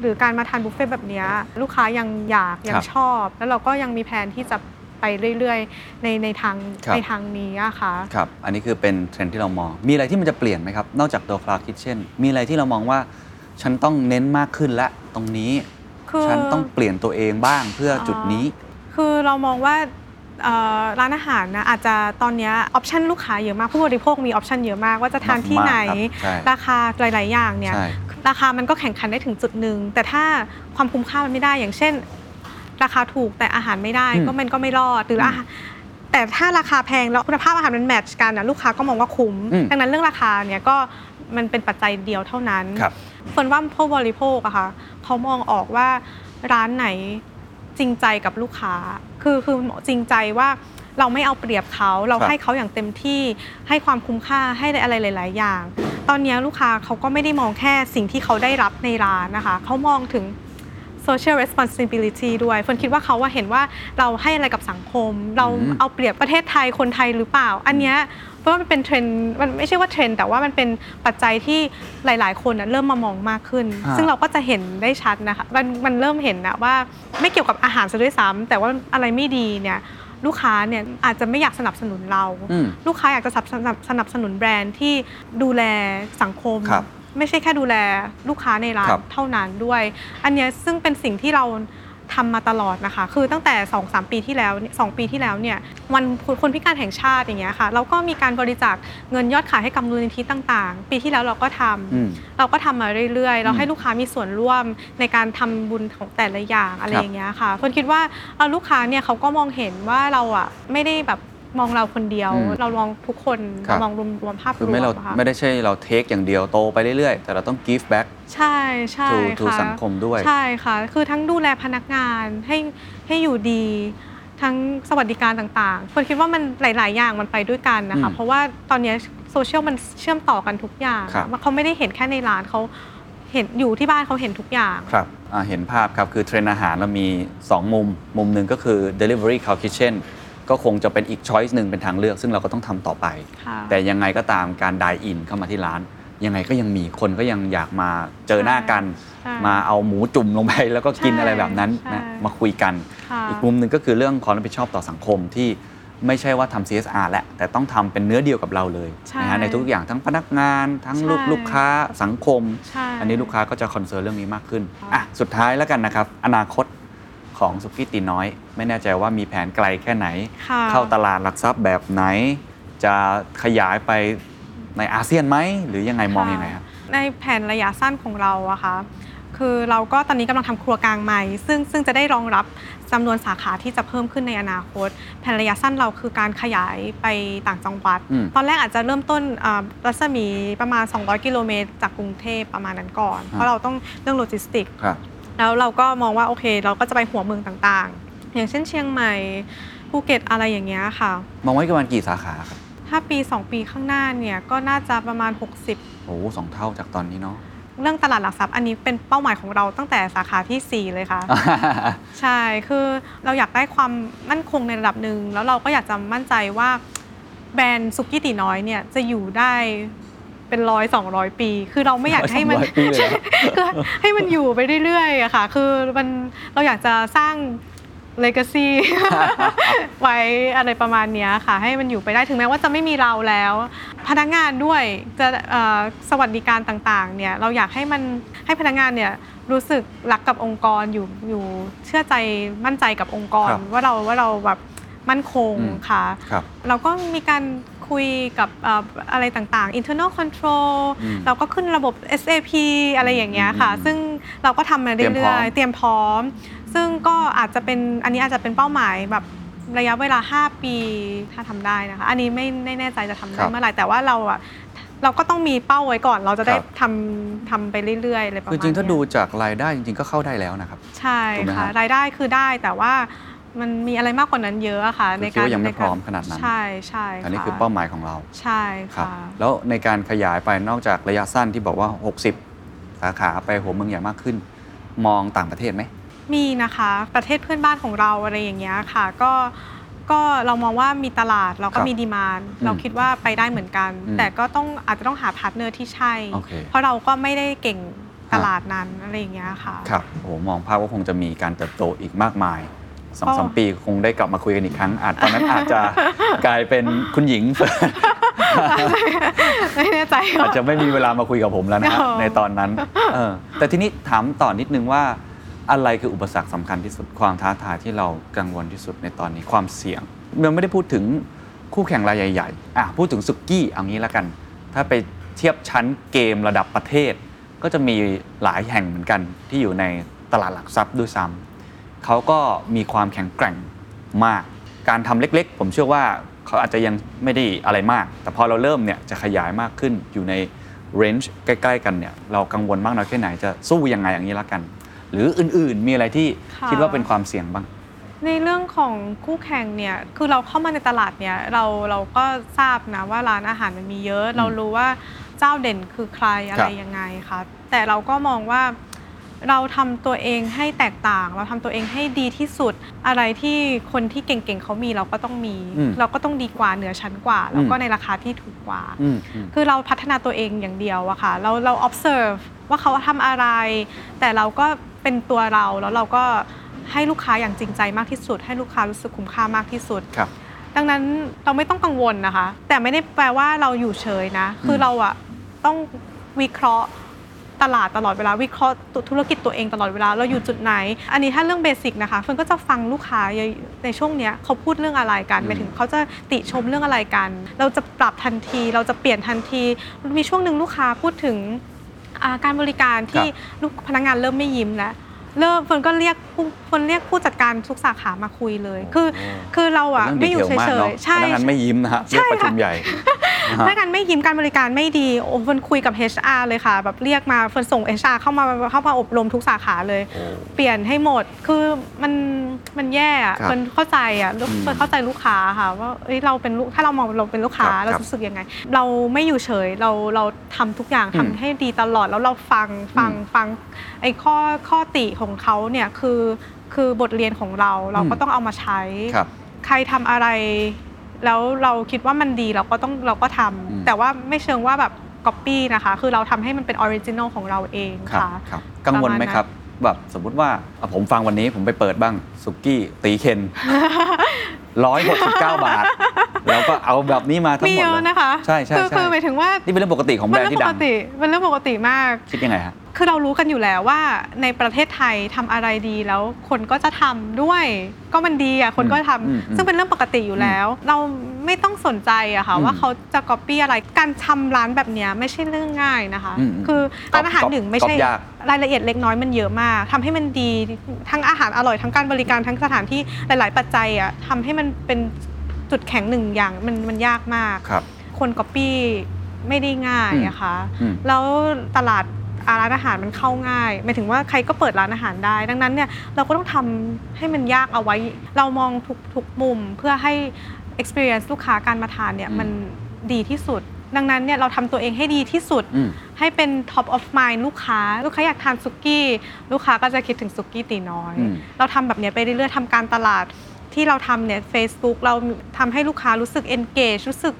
หรือการมาทานบุฟเฟ่ต์แบบเนี้ยลูกค้ายังอยากยังคงชอบครับ แล้วเราก็ยังมีแผนที่จะไปเรื่อยๆ ในในทางครับในทางนี้อะค่ะครับ อันนี้คือเป็นเทรนด์ที่เรามอง มีอะไรที่มันจะเปลี่ยนไหมครับ นอกจากตัว cloud kitchen มีอะไรที่เรามองว่า ฉันต้องเน้นมากขึ้นและตรงนี้คือฉันต้องเปลี่ยนตัวเองบ้างเพื่อจุดนี้ คือเรามองว่าเอ่อร้านอาหารนะอาจจะตอนเนี้ option ลูกค้าเยอะมากผู้บริโภคมี option เยอะมากว่าจะทานที่ไหนมากๆครับใช่ราคาหลาย ๆ อย่างเนี่ยใช่ ราคามันก็แข่งขันได้ถึงจุดหนึ่งแต่ถ้าความคุ้มค่ามันไม่ได้อย่างเช่น ราคาถูกแต่อาหารไม่ได้อืมก็มันก็ไม่รอดหรืออาหารแต่ถ้าราคาแพงแล้วคุณภาพอาหารมัน match กันนะลูกค้าก็มองว่าคุ้มอืมดังนั้นเรื่องราคาเนี่ยก็มันเป็นปัจจัยเดียวเท่านั้นครับคนว่าผู้บริโภคอะค่ะเขามองออกว่าร้านไหนจริงใจกับลูกค้า คือคือจริงใจว่า เราไม่เอาเปรียบเขาเราครับให้เขาอย่างเต็มที่ให้ความคุ้มค่าให้อะไรหลาย ๆ อย่าง ตอนนี้ลูกค้าเขาก็ไม่ได้มองแค่สิ่งที่เขาได้รับในร้านนะคะเขามองถึง social responsibility ด้วยฝนคิดว่าเขาว่าเห็นว่าเราให้อะไรกับสังคม เราอืมเอาเปรียบประเทศไทยคนไทยหรือเปล่า อันเนี้ยเพราะว่ามันเป็นเทรนด์มันไม่ใช่ว่าเทรนด์แต่ว่ามันเป็นปัจจัยที่หลาย ๆ คนน่ะเริ่มมามองมากขึ้นอ่าซึ่งเราก็จะเห็นได้ชัดนะคะมันมันเริ่มเห็นนะว่าไม่เกี่ยวกับอาหารซะด้วยซ้ำแต่ว่าอะไรไม่ดีเนี่ย ลูกค้าเนี่ยอาจจะไม่อยากสนับสนุนเรา อืม ลูกค้าอยากจะสนับสนับสนับสนุนแบรนด์ที่ดูแลสังคม ครับไม่ใช่แค่ดูแลลูกค้าในร้านครับเท่านั้นด้วย อันเนี้ยซึ่งเป็นสิ่งที่เรา ทำมาตลอดนะคะ คือตั้งแต่ 2-3 ปีที่แล้วสองปีที่แล้วเนี่ยวันคนพิการแห่งชาติอย่างเงี้ยค่ะเราก็มีการบริจาคเงินยอดขายให้กับมูลนิธิต่างๆ ปีที่แล้วเราก็ทำอืมเราก็ทำมาเรื่อยๆ เราอืมให้ลูกค้ามีส่วนร่วมในการทำบุญของแต่ละอย่างอะไรครับอย่างเงี้ยค่ะคนคิดว่าเอาลูกค้าเนี่ยเขาก็มองเห็นว่าเราอะไม่ได้แบบ มองเราคนเดียว อืมเรามองทุกคนครับ เรามองรวมรวมภาพรคือวมไม่เราอะค่ะไม่ได้ใช่เราเทคอย่างเดียวโตไปเรื่อยๆ แต่เราต้อง give back ใช่ใช่ to to ค่ะสังคมด้วย ใช่ค่ะ คือทั้งดูแลพนักงานให้ให้อยู่ดี ทั้งสวัสดิการต่างๆคนคิดว่ามันหลาย ๆ อย่างมันไปด้วยกันนะคะอืมเพราะว่าตอนเนี้ยโซเชียลมันเชื่อมต่อกันทุกอย่างครับ เขาไม่ได้เห็นแค่ในร้านเขาเห็นอยู่ที่บ้านเขาเห็นทุกอย่าง ครับอ่าเห็นภาพครับ คือเทรนด์อาหารเรามี 2 มุม มุมหนึ่งก็คือ delivery cloud kitchen ก็คงจะเป็นอีก choice หนึ่งเป็นทางเลือก ซึ่งเราก็ต้องทำต่อไปค่ะแต่ยังไงก็ตามการ dine in เข้ามาที่ร้าน ยังไงก็ยังมีคนก็ยังอยากมาเจอหน้ากันใช่มาเอาหมูจุ่มลงไปแล้วก็กินใช่อะไรแบบนั้นใช่นะมาคุยกันค่ะอีกมุมหนึ่งก็คือเรื่องความรับผิดชอบต่อสังคมที่ไม่ใช่ว่าทำ CSR แหละ แต่ต้องทำเป็นเนื้อเดียวกับเราเลยใช่นะฮะในทุกอย่างทั้งพนักงาน ทั้งลูกใช่ลูกค้าสังคมใช่อันนี้ลูกค้าก็จะคอนเซิร์นเรื่องนี้มากขึ้นค่ะอะสุดท้ายแล้วกันนะครับ อนาคต ของสุกี้ตีน้อย ไม่แน่ใจว่ามีแผนไกลแค่ไหน ค่ะเข้าตลาดหลักทรัพย์แบบไหน จะขยายไปในอาเซียนไหม หรือยังไงมองยังไงครับ ในแผนระยะสั้นของเราอะค่ะคือเราก็ตอนนี้กำลังทำครัวกลางใหม่ ซึ่งซึ่งจะได้รองรับจำนวนสาขาที่จะเพิ่มขึ้นในอนาคต แผนระยะสั้นเราคือการขยายไปต่างจังหวัด อืม ตอนแรกอาจจะเริ่มต้นอ่ารัศมีประมาณ 200 กิโลเมตรจากกรุงเทพประมาณนั้นก่อน เพราะเราต้องเรื่องโลจิสติกครับ แล้วเราก็มองว่าโอเค เราก็จะไปหัวเมืองต่างๆ อย่างเช่นเชียงใหม่ภูเก็ตอะไรอย่างเงี้ยค่ะ มองไว้ประมาณกี่สาขาครับถ้าปี 2 ปีข้างหน้าเนี่ยก็น่าจะประมาณ 60 โอ้โหสองเท่าจากตอนนี้เนาะเรื่องตลาดหลักทรัพย์อันนี้เป็นเป้าหมายของเราตั้งแต่สาขาทีสี่4 เลยค่ะ ใช่คือเราอยากได้ความมั่นคงในระดับหนึ่ง แล้วเราก็อยากจะมั่นใจว่าแบรนด์ซุกี้ตีน้อยเนี่ยจะอยู่ได้ เป็นร้อยสองร้อยปี คือเราไม่อยากให้มัน100ปีเลยเหรอ คือให้มันอยู่ไปเรื่อยๆอะค่ะ คือมันเราอยากจะสร้าง legacy ไว้อะไรประมาณเนี้ยค่ะ ให้มันอยู่ไปได้ถึงแม้ว่าจะไม่มีเราแล้ว พนักงานด้วยจะเอ่อสวัสดิการต่างๆเนี่ยเราอยากให้มันให้พนักงานเนี่ยรู้สึกรักกับองค์กรอยู่อยู่เชื่อใจมั่นใจกับองค์กร ครับว่าเราว่าเราแบบมั่นคงอืม ค่ะ ครับ เราก็มีการ คุยกับเอ่ออะไรต่างๆ internal control อืมเราก็ขึ้นระบบ SAP อะไรอย่างเงี้ยค่ะอืมซึ่งเราก็ทำมาเตรียมพร้เรื่ออมยๆ เตรียมพร้อม ซึ่งก็อาจจะเป็นอันนี้อาจจะเป็นเป้าหมายแบบระยะเวลา 5 ปีถ้าทำได้นะคะ อันนี้ไม่ไม่แน่ใจจะทำคได้รับเมื่อไหร่แต่ว่าเราอะเราก็ต้องมีเป้าไว้ก่อน เราจะได้ครับทำทำไปเรื่อยๆอะไรประมาณคือจริงๆถ้าเนี้ยดูจากรายได้จริงๆก็เข้าได้แล้วนะครับ ใช่ถูกไหมค่ะฮะรายได้คือได้แต่ว่า มันมีอะไรมากกว่านั้นเยอะอะค่ะคือในคิดการว่ายังไม่ใกพร้อมขนาดนั้น ใช่ใช่อันนี้ะคือเป้าหมายของเราใช่ครับ ค่ะ แล้วในการขยายไปนอกจากระยะสั้นที่บอกว่า 60 สาขาไปหัวเมืองใหญ่มากขึ้น มองต่างประเทศไหม มีนะคะประเทศเพื่อนบ้านของเราอะไรอย่างเงี้ยค่ะก็ก็เรามองว่ามีตลาดเราคก็รับมีดีมานอืมเราคิดว่าไปได้เหมือนกัน อืมแต่ก็ต้องอาจจะต้องหา partner ที่ใช่ โอเค เพราะเราก็ไม่ได้เก่งตลาดฮะนั้นอะไรอย่างเงี้ยค่ะ ครับโอ้โหมองภาพว่าคงจะมีการเติบโตอีกมากมาย สองก็สามปีคงได้กลับมาคุยกันอีกครั้ง อาจตอนนั้นอาจจะกลายเป็นคุณหญิงเฟิร์นไม่แน่ใจอาจจะไม่มีเวลามาคุยกับผมแล้วนะฮะอ๋อในตอนนั้นเออแต่ทีนี้ถามต่อนิดนึงว่า อะไรคืออุปสรรคสำคัญที่สุดความท้าทายที่เรากังวลที่สุดในตอนนี้ความเสี่ยงเราไม่ได้พูดถึงคู่แข่งรายใหญ่ๆอะพูดถึงสุกี้เอางี้แล้วกัน ถ้าไปเทียบชั้นเกมระดับประเทศ ก็จะมีหลายแห่งเหมือนกันที่อยู่ในตลาดหลักทรัพย์ด้วยซ้ำ เขาก็มีความแข็งแกร่งมาก การทำเล็กๆ ผมเชื่อว่าเขาอาจจะยังไม่ได้อะไรมาก แต่พอเราเริ่มเนี่ยจะขยายมากขึ้นอยู่ในเรนจ์ใกล้ ๆ กันเนี่ยเรากังวลมากน้อยแค่ไหนจะสู้ยังไงอย่างนี้ละกัน หรืออื่นๆ มีอะไรที่ค่ะคิดว่าเป็นความเสี่ยงบ้าง ในเรื่องของคู่แข่งเนี่ยคือเราเข้ามาในตลาดเนี่ยเราเราก็ทราบนะว่าร้านอาหารมันมีเยอะ เรารู้ว่าเจ้าเด่นคือใครอะไรยังไงคะแต่เราก็มองว่า เราทำตัวเองให้แตกต่าง เราทำตัวเองให้ดีที่สุด อะไรที่คนที่เก่งๆเขามีเราก็ต้องมี อืมเราก็ต้องดีกว่าเหนือชั้นกว่า แล้วก็อืมในราคาที่ถูกกว่า อืมอืม คือเราพัฒนาตัวเองอย่างเดียวอะค่ะ เราเรา observe ว่าเขาทำอะไร แต่เราก็เป็นตัวเราแล้วเราก็ให้ลูกค้าอย่างจริงใจมากที่สุด ให้ลูกค้ารู้สึกคุ้มค่ามากที่สุด ครับ ดังนั้นเราไม่ต้องกังวลนะคะ แต่ไม่ได้แปลว่าเราอยู่เฉยนะ คือเราอะต้องวิเคราะห์ ตลาดตลอดเวลาวิเคราะห์ธุรกิจตัวเองตลอดเวลาเราอยู่จุดไหน อันนี้ถ้าเรื่อง basic นะคะเฟิร์นก็จะฟังลูกค้าในช่วงเนี้ยเขาพูดเรื่องอะไรกันอืมหมายถึงเขาจะติชมเรื่องอะไรกัน เราจะปรับทันที เราจะเปลี่ยนทันที มีช่วงหนึ่งลูกค้าพูดถึงอ่าการบริการที่ลูกพนักงานเริ่มไม่ยิ้มแล้ว เริ่มเฟิร์นก็เรียกผู้เฟิร์นเรียกผู้จัดการทุกสาขามาคุยเลย คือโอ้คือเราอะเป็นเรื่อองยู่ดีเทลมากเนาะไม่อยู่เฉยๆใช่พนักงานไม่ยิ้มนะฮะใช่เรียกประชุมค่ะใหญ่นะฮะถ้ากันไม่ยิ้มการบริการไม่ดีโอ้เฟิร์นคุยกับ HR เลยค่ะ แบบเรียกมาเฟิร์นส่ง HR เข้ามาเข้ามาอบรมทุกสาขาเลยโอ้เปลี่ยนให้หมดคือมันมันแย่อะครับเฟิร์นเข้าใจอะลูกอืมเฟิร์นเข้าใจลูกค้าค่ะว่าเอ้ยเราเป็นลูกถ้าเรามองเราเป็นลูกค้าครับเราครับรู้สึกยังไง เราไม่อยู่เฉยเราเราทำทุกอย่างอืมทำให้ดีตลอดแล้วเราฟังฟังอืมฟัง ไอ้ข้อข้อติของเขาเนี่ยคือคือบทเรียนของเราเราก็อืมต้องเอามาใช้ ครับ ใครทำอะไร แล้วเราคิดว่ามันดีเราก็ต้องเราก็ทำอืม แต่ว่าไม่เชิงว่าแบบก๊อปปี้นะคะ คือเราทำให้มันเป็น original ของเราเองครับค่ะ ครับกังวลไหมครับแบบสมมุติว่าอะผมฟังวันนี้ผมไปเปิดบ้างสุกี้ตี๋เคนร้อยหกสิบเก้าบาท แล้วก็เอาแบบนี้มาทั้งมีหมดเลยเยอะนะคะใช่ใช่คือใช่ คือหมายถึงว่านี่เป็นเรื่องปกติของแบรนนด์ที่ดังมันเรื่องที่ปดักติมันเรื่องปกติมาก คิดยังไงฮะ คือเรารู้กันอยู่แล้วว่าในประเทศไทยทำอะไรดีแล้วคนก็จะทำด้วยก็มันดีอะคนก็ทำอืมอืมซึ่งเป็นเรื่องปกติอยู่แล้ว เราไม่ต้องสนใจอะค่ะอืมว่าเขาจะก๊อปปี้อะไรการทำร้านแบบเนี้ยไม่ใช่เรื่องง่ายนะคะอืมคือร้านอาหารหนึ่งไม่ใช่ก๊อปยากรายละเอียดเล็กน้อยมันเยอะมากทำให้มันดีทั้งอาหารอร่อยทั้งการบริการทั้งสถานที่หลาย ๆ ปัจจัยอะทำให้มันเป็นจุดแข็งหนึ่งอย่างมันมันยากมากครับคนก๊อปปี้ไม่ได้ง่ายอะค่ะอืมแล้วตลาด ร้านอาหารมันเข้าง่ายหมายถึงว่าใครก็เปิดร้านอาหารได้ ดังนั้นเนี่ยเราก็ต้องทำให้มันยากเอาไว้ เรามองทุกทุกมุมเพื่อให้ experience ลูกค้าการมาทานเนี่ยอืมมันดีที่สุด ดังนั้นเนี่ยเราทำตัวเองให้ดีที่สุดอืมให้เป็น top of mind ลูกค้า ลูกค้าอยากทานสุกี้ ลูกค้าก็จะคิดถึงสุกี้ตีน้อยอืมเราทำแบบเนี้ยไปเรื่อยๆทำการตลาดที่เราทำเนี่ย Facebook เราทำให้ลูกค้ารู้สึก engage รู้สึก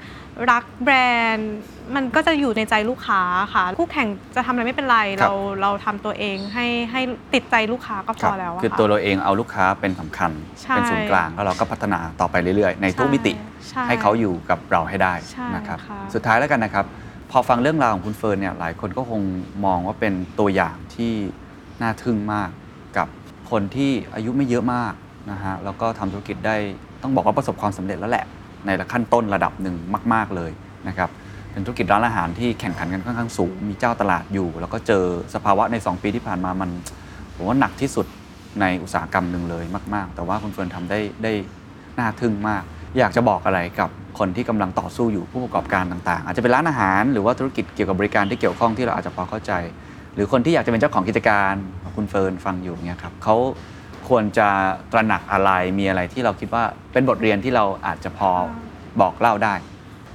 รักแบรนด์ มันมันก็จะอยู่ในใจลูกค้าค่ะ คู่แข่งจะทำอะไรไม่เป็นไร ครับ เราเราทำตัวเองให้ให้ติดใจลูกค้าก็พครัอบแล้วอะคือค่ะตัวเราเองเอาลูกค้าเป็นสำคัญ ใช่ เป็นศูนย์กลางแล้วเราก็พัฒนาต่อไปเรื่อยๆ ในทุกมิติใช่ ให้เขาอยู่กับเราให้ได้ใช่นะครับ ค่ะ สุดท้ายแล้วกันนะครับ พอฟังเรื่องราวของคุณเฟิร์นเนี่ย หลายคนก็คงมองว่าเป็นตัวอย่างที่น่าทึ่งมากกับคนที่อายุไม่เยอะมากนะฮะ แล้วก็ทำธุรกิจได้ต้องบอกว่าประสบความสำเร็จแล้วแหละ ในขั้นต้นระดับหนึ่งมาก ๆเลยนะครับ เป็นธุรกิจร้านอาหารที่แข่งขันกันค่อนข้างสูง มีเจ้าตลาดอยู่ แล้วก็เจอสภาวะใน 2 ปีที่ผ่านมามันผมว่าหนักที่สุดในอุตสาหกรรมหนึ่งเลยมาก ๆ แต่ว่าคุณเฟิร์นทำได้ได้น่าทึ่งมาก อยากจะบอกอะไรกับคนที่กำลังต่อสู้อยู่ผู้ประกอบการต่างๆ อาจจะเป็นร้านอาหารหรือว่าธุรกิจเกี่ยวกับบริการที่เกี่ยวข้องที่เราอาจจะพอเข้าใจ หรือคนที่อยากจะเป็นเจ้าของกิจการคุณเฟิร์นฟังอยู่เนี่ยครับเขาควรจะตระหนักอะไรมีอะไรที่เราคิดว่าเป็นบทเรียนที่เราอาจจะพอบอกเล่าได้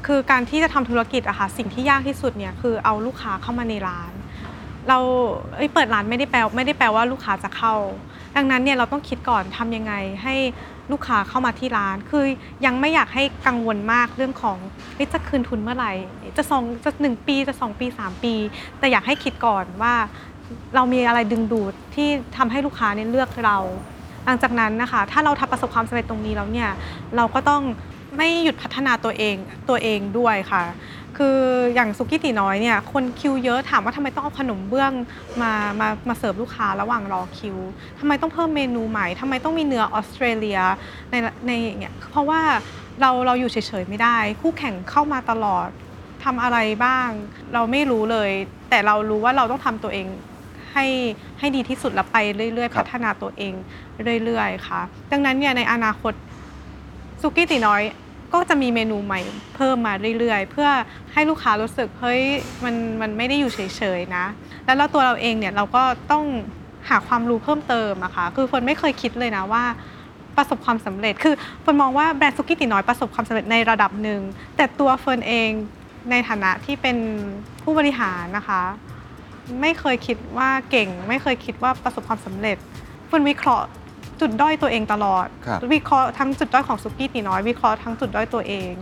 คือการที่จะทำธุรกิจอะค่ะสิ่งที่ยากที่สุดเนี่ยคือเอาลูกค้าเข้ามาในร้าน เราเเปิดร้านไม่ได้แปลไม่ได้แปลว่าลูกค้าจะเข้า ดังนั้นเนี่ยเราต้องคิดก่อนทำยังไงให้ลูกค้าเข้ามาที่ร้าน คือยังไม่อยากให้กังวลมากเรื่องของจะคืนทุนเมื่อไหร่ จะสองจะหนึ่งปีจะสองปีสามปี แต่อยากให้คิดก่อนว่าเรามีอะไรดึงดูดที่ทำให้ลูกค้าเนี่ยเลือกเราหลังจากนั้นนะคะ ถ้าเราทำประสบความสำเร็จตรงนี้แล้วเนี่ย เราก็ต้อง ไม่หยุดพัฒนาตัวเองตัวเองด้วยค่ะ คืออย่างซุกี้ตีน้อยเนี่ยคนคิวเยอะถามว่าทำไมต้องเอาขนมเบื้องมามามาเสิร์ฟลูกค้าระหว่างรอคิวทำไมต้องเพิ่มเมนูใหม่ทำไมต้องมีเนื้อออสเตรเลียในในอย่างเงี้ยเพราะว่าเราเราอยู่เฉยๆไม่ได้ คู่แข่งเข้ามาตลอดทำอะไรบ้าง เราไม่รู้เลย แต่เรารู้ว่าเราต้องทำตัวเองให้ให้ดีที่สุดแล้วไปเรื่อยคๆรับพัฒนาตัวเองเรื่อยๆ ค่ะ ดังนั้นเนี่ยในอนาคตซุกี้ตีน้อย ก็จะมีเมนูใหม่เพิ่มมาเรื่อยๆ เพื่อให้ลูกค้ารู้สึกเฮ้ยมันมันไม่ได้อยู่เฉยๆนะ แล้วเราตัวเราเองเนี่ยเราก็ต้องหาความรู้เพิ่มเติมอะค่ะคือเฟิร์นไม่เคยคิดเลยนะว่าประสบความสำเร็จ คือเฟิร์นมองว่าแบรนด์ซุกี้ตีน้อยประสบความสำเร็จในระดับหนึ่ง แต่ตัวเฟิร์นเองในฐานะที่เป็นผู้บริหารนะคะ ไม่เคยคิดว่าเก่ง ไม่เคยคิดว่าประสบความสำเร็จเฟิร์นวิเคราะห์ จุดด้อยตัวเองตลอด ครับวิเคราะห์ทั้งจุดด้อยของซุกี้ตีน้อยวิเคราะห์ทั้งจุดด้อยตัวเอง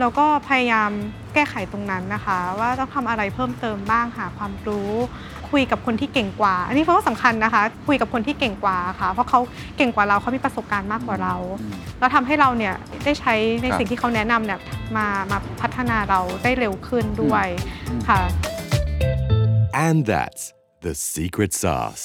แล้วก็พยายามแก้ไขตรงนั้นนะคะ ว่าต้องทำอะไรเพิ่มเติมบ้างหาความรู้ คุยกับคนที่เก่งกว่า อันนี้เพราะว่าสำคัญนะคะ คุยกับคนที่เก่งกว่าค่ะ เพราะเขาเก่งกว่าเราเขามีประสบการณ์มากกว่าเรา อืม แล้วทำให้เราเนี่ยได้ใช้ในครับสิ่งที่เขาแนะนำเนี่ยมามาพัฒนาเราได้เร็วขึ้นด้วยค่ะ And that's the secret sauce.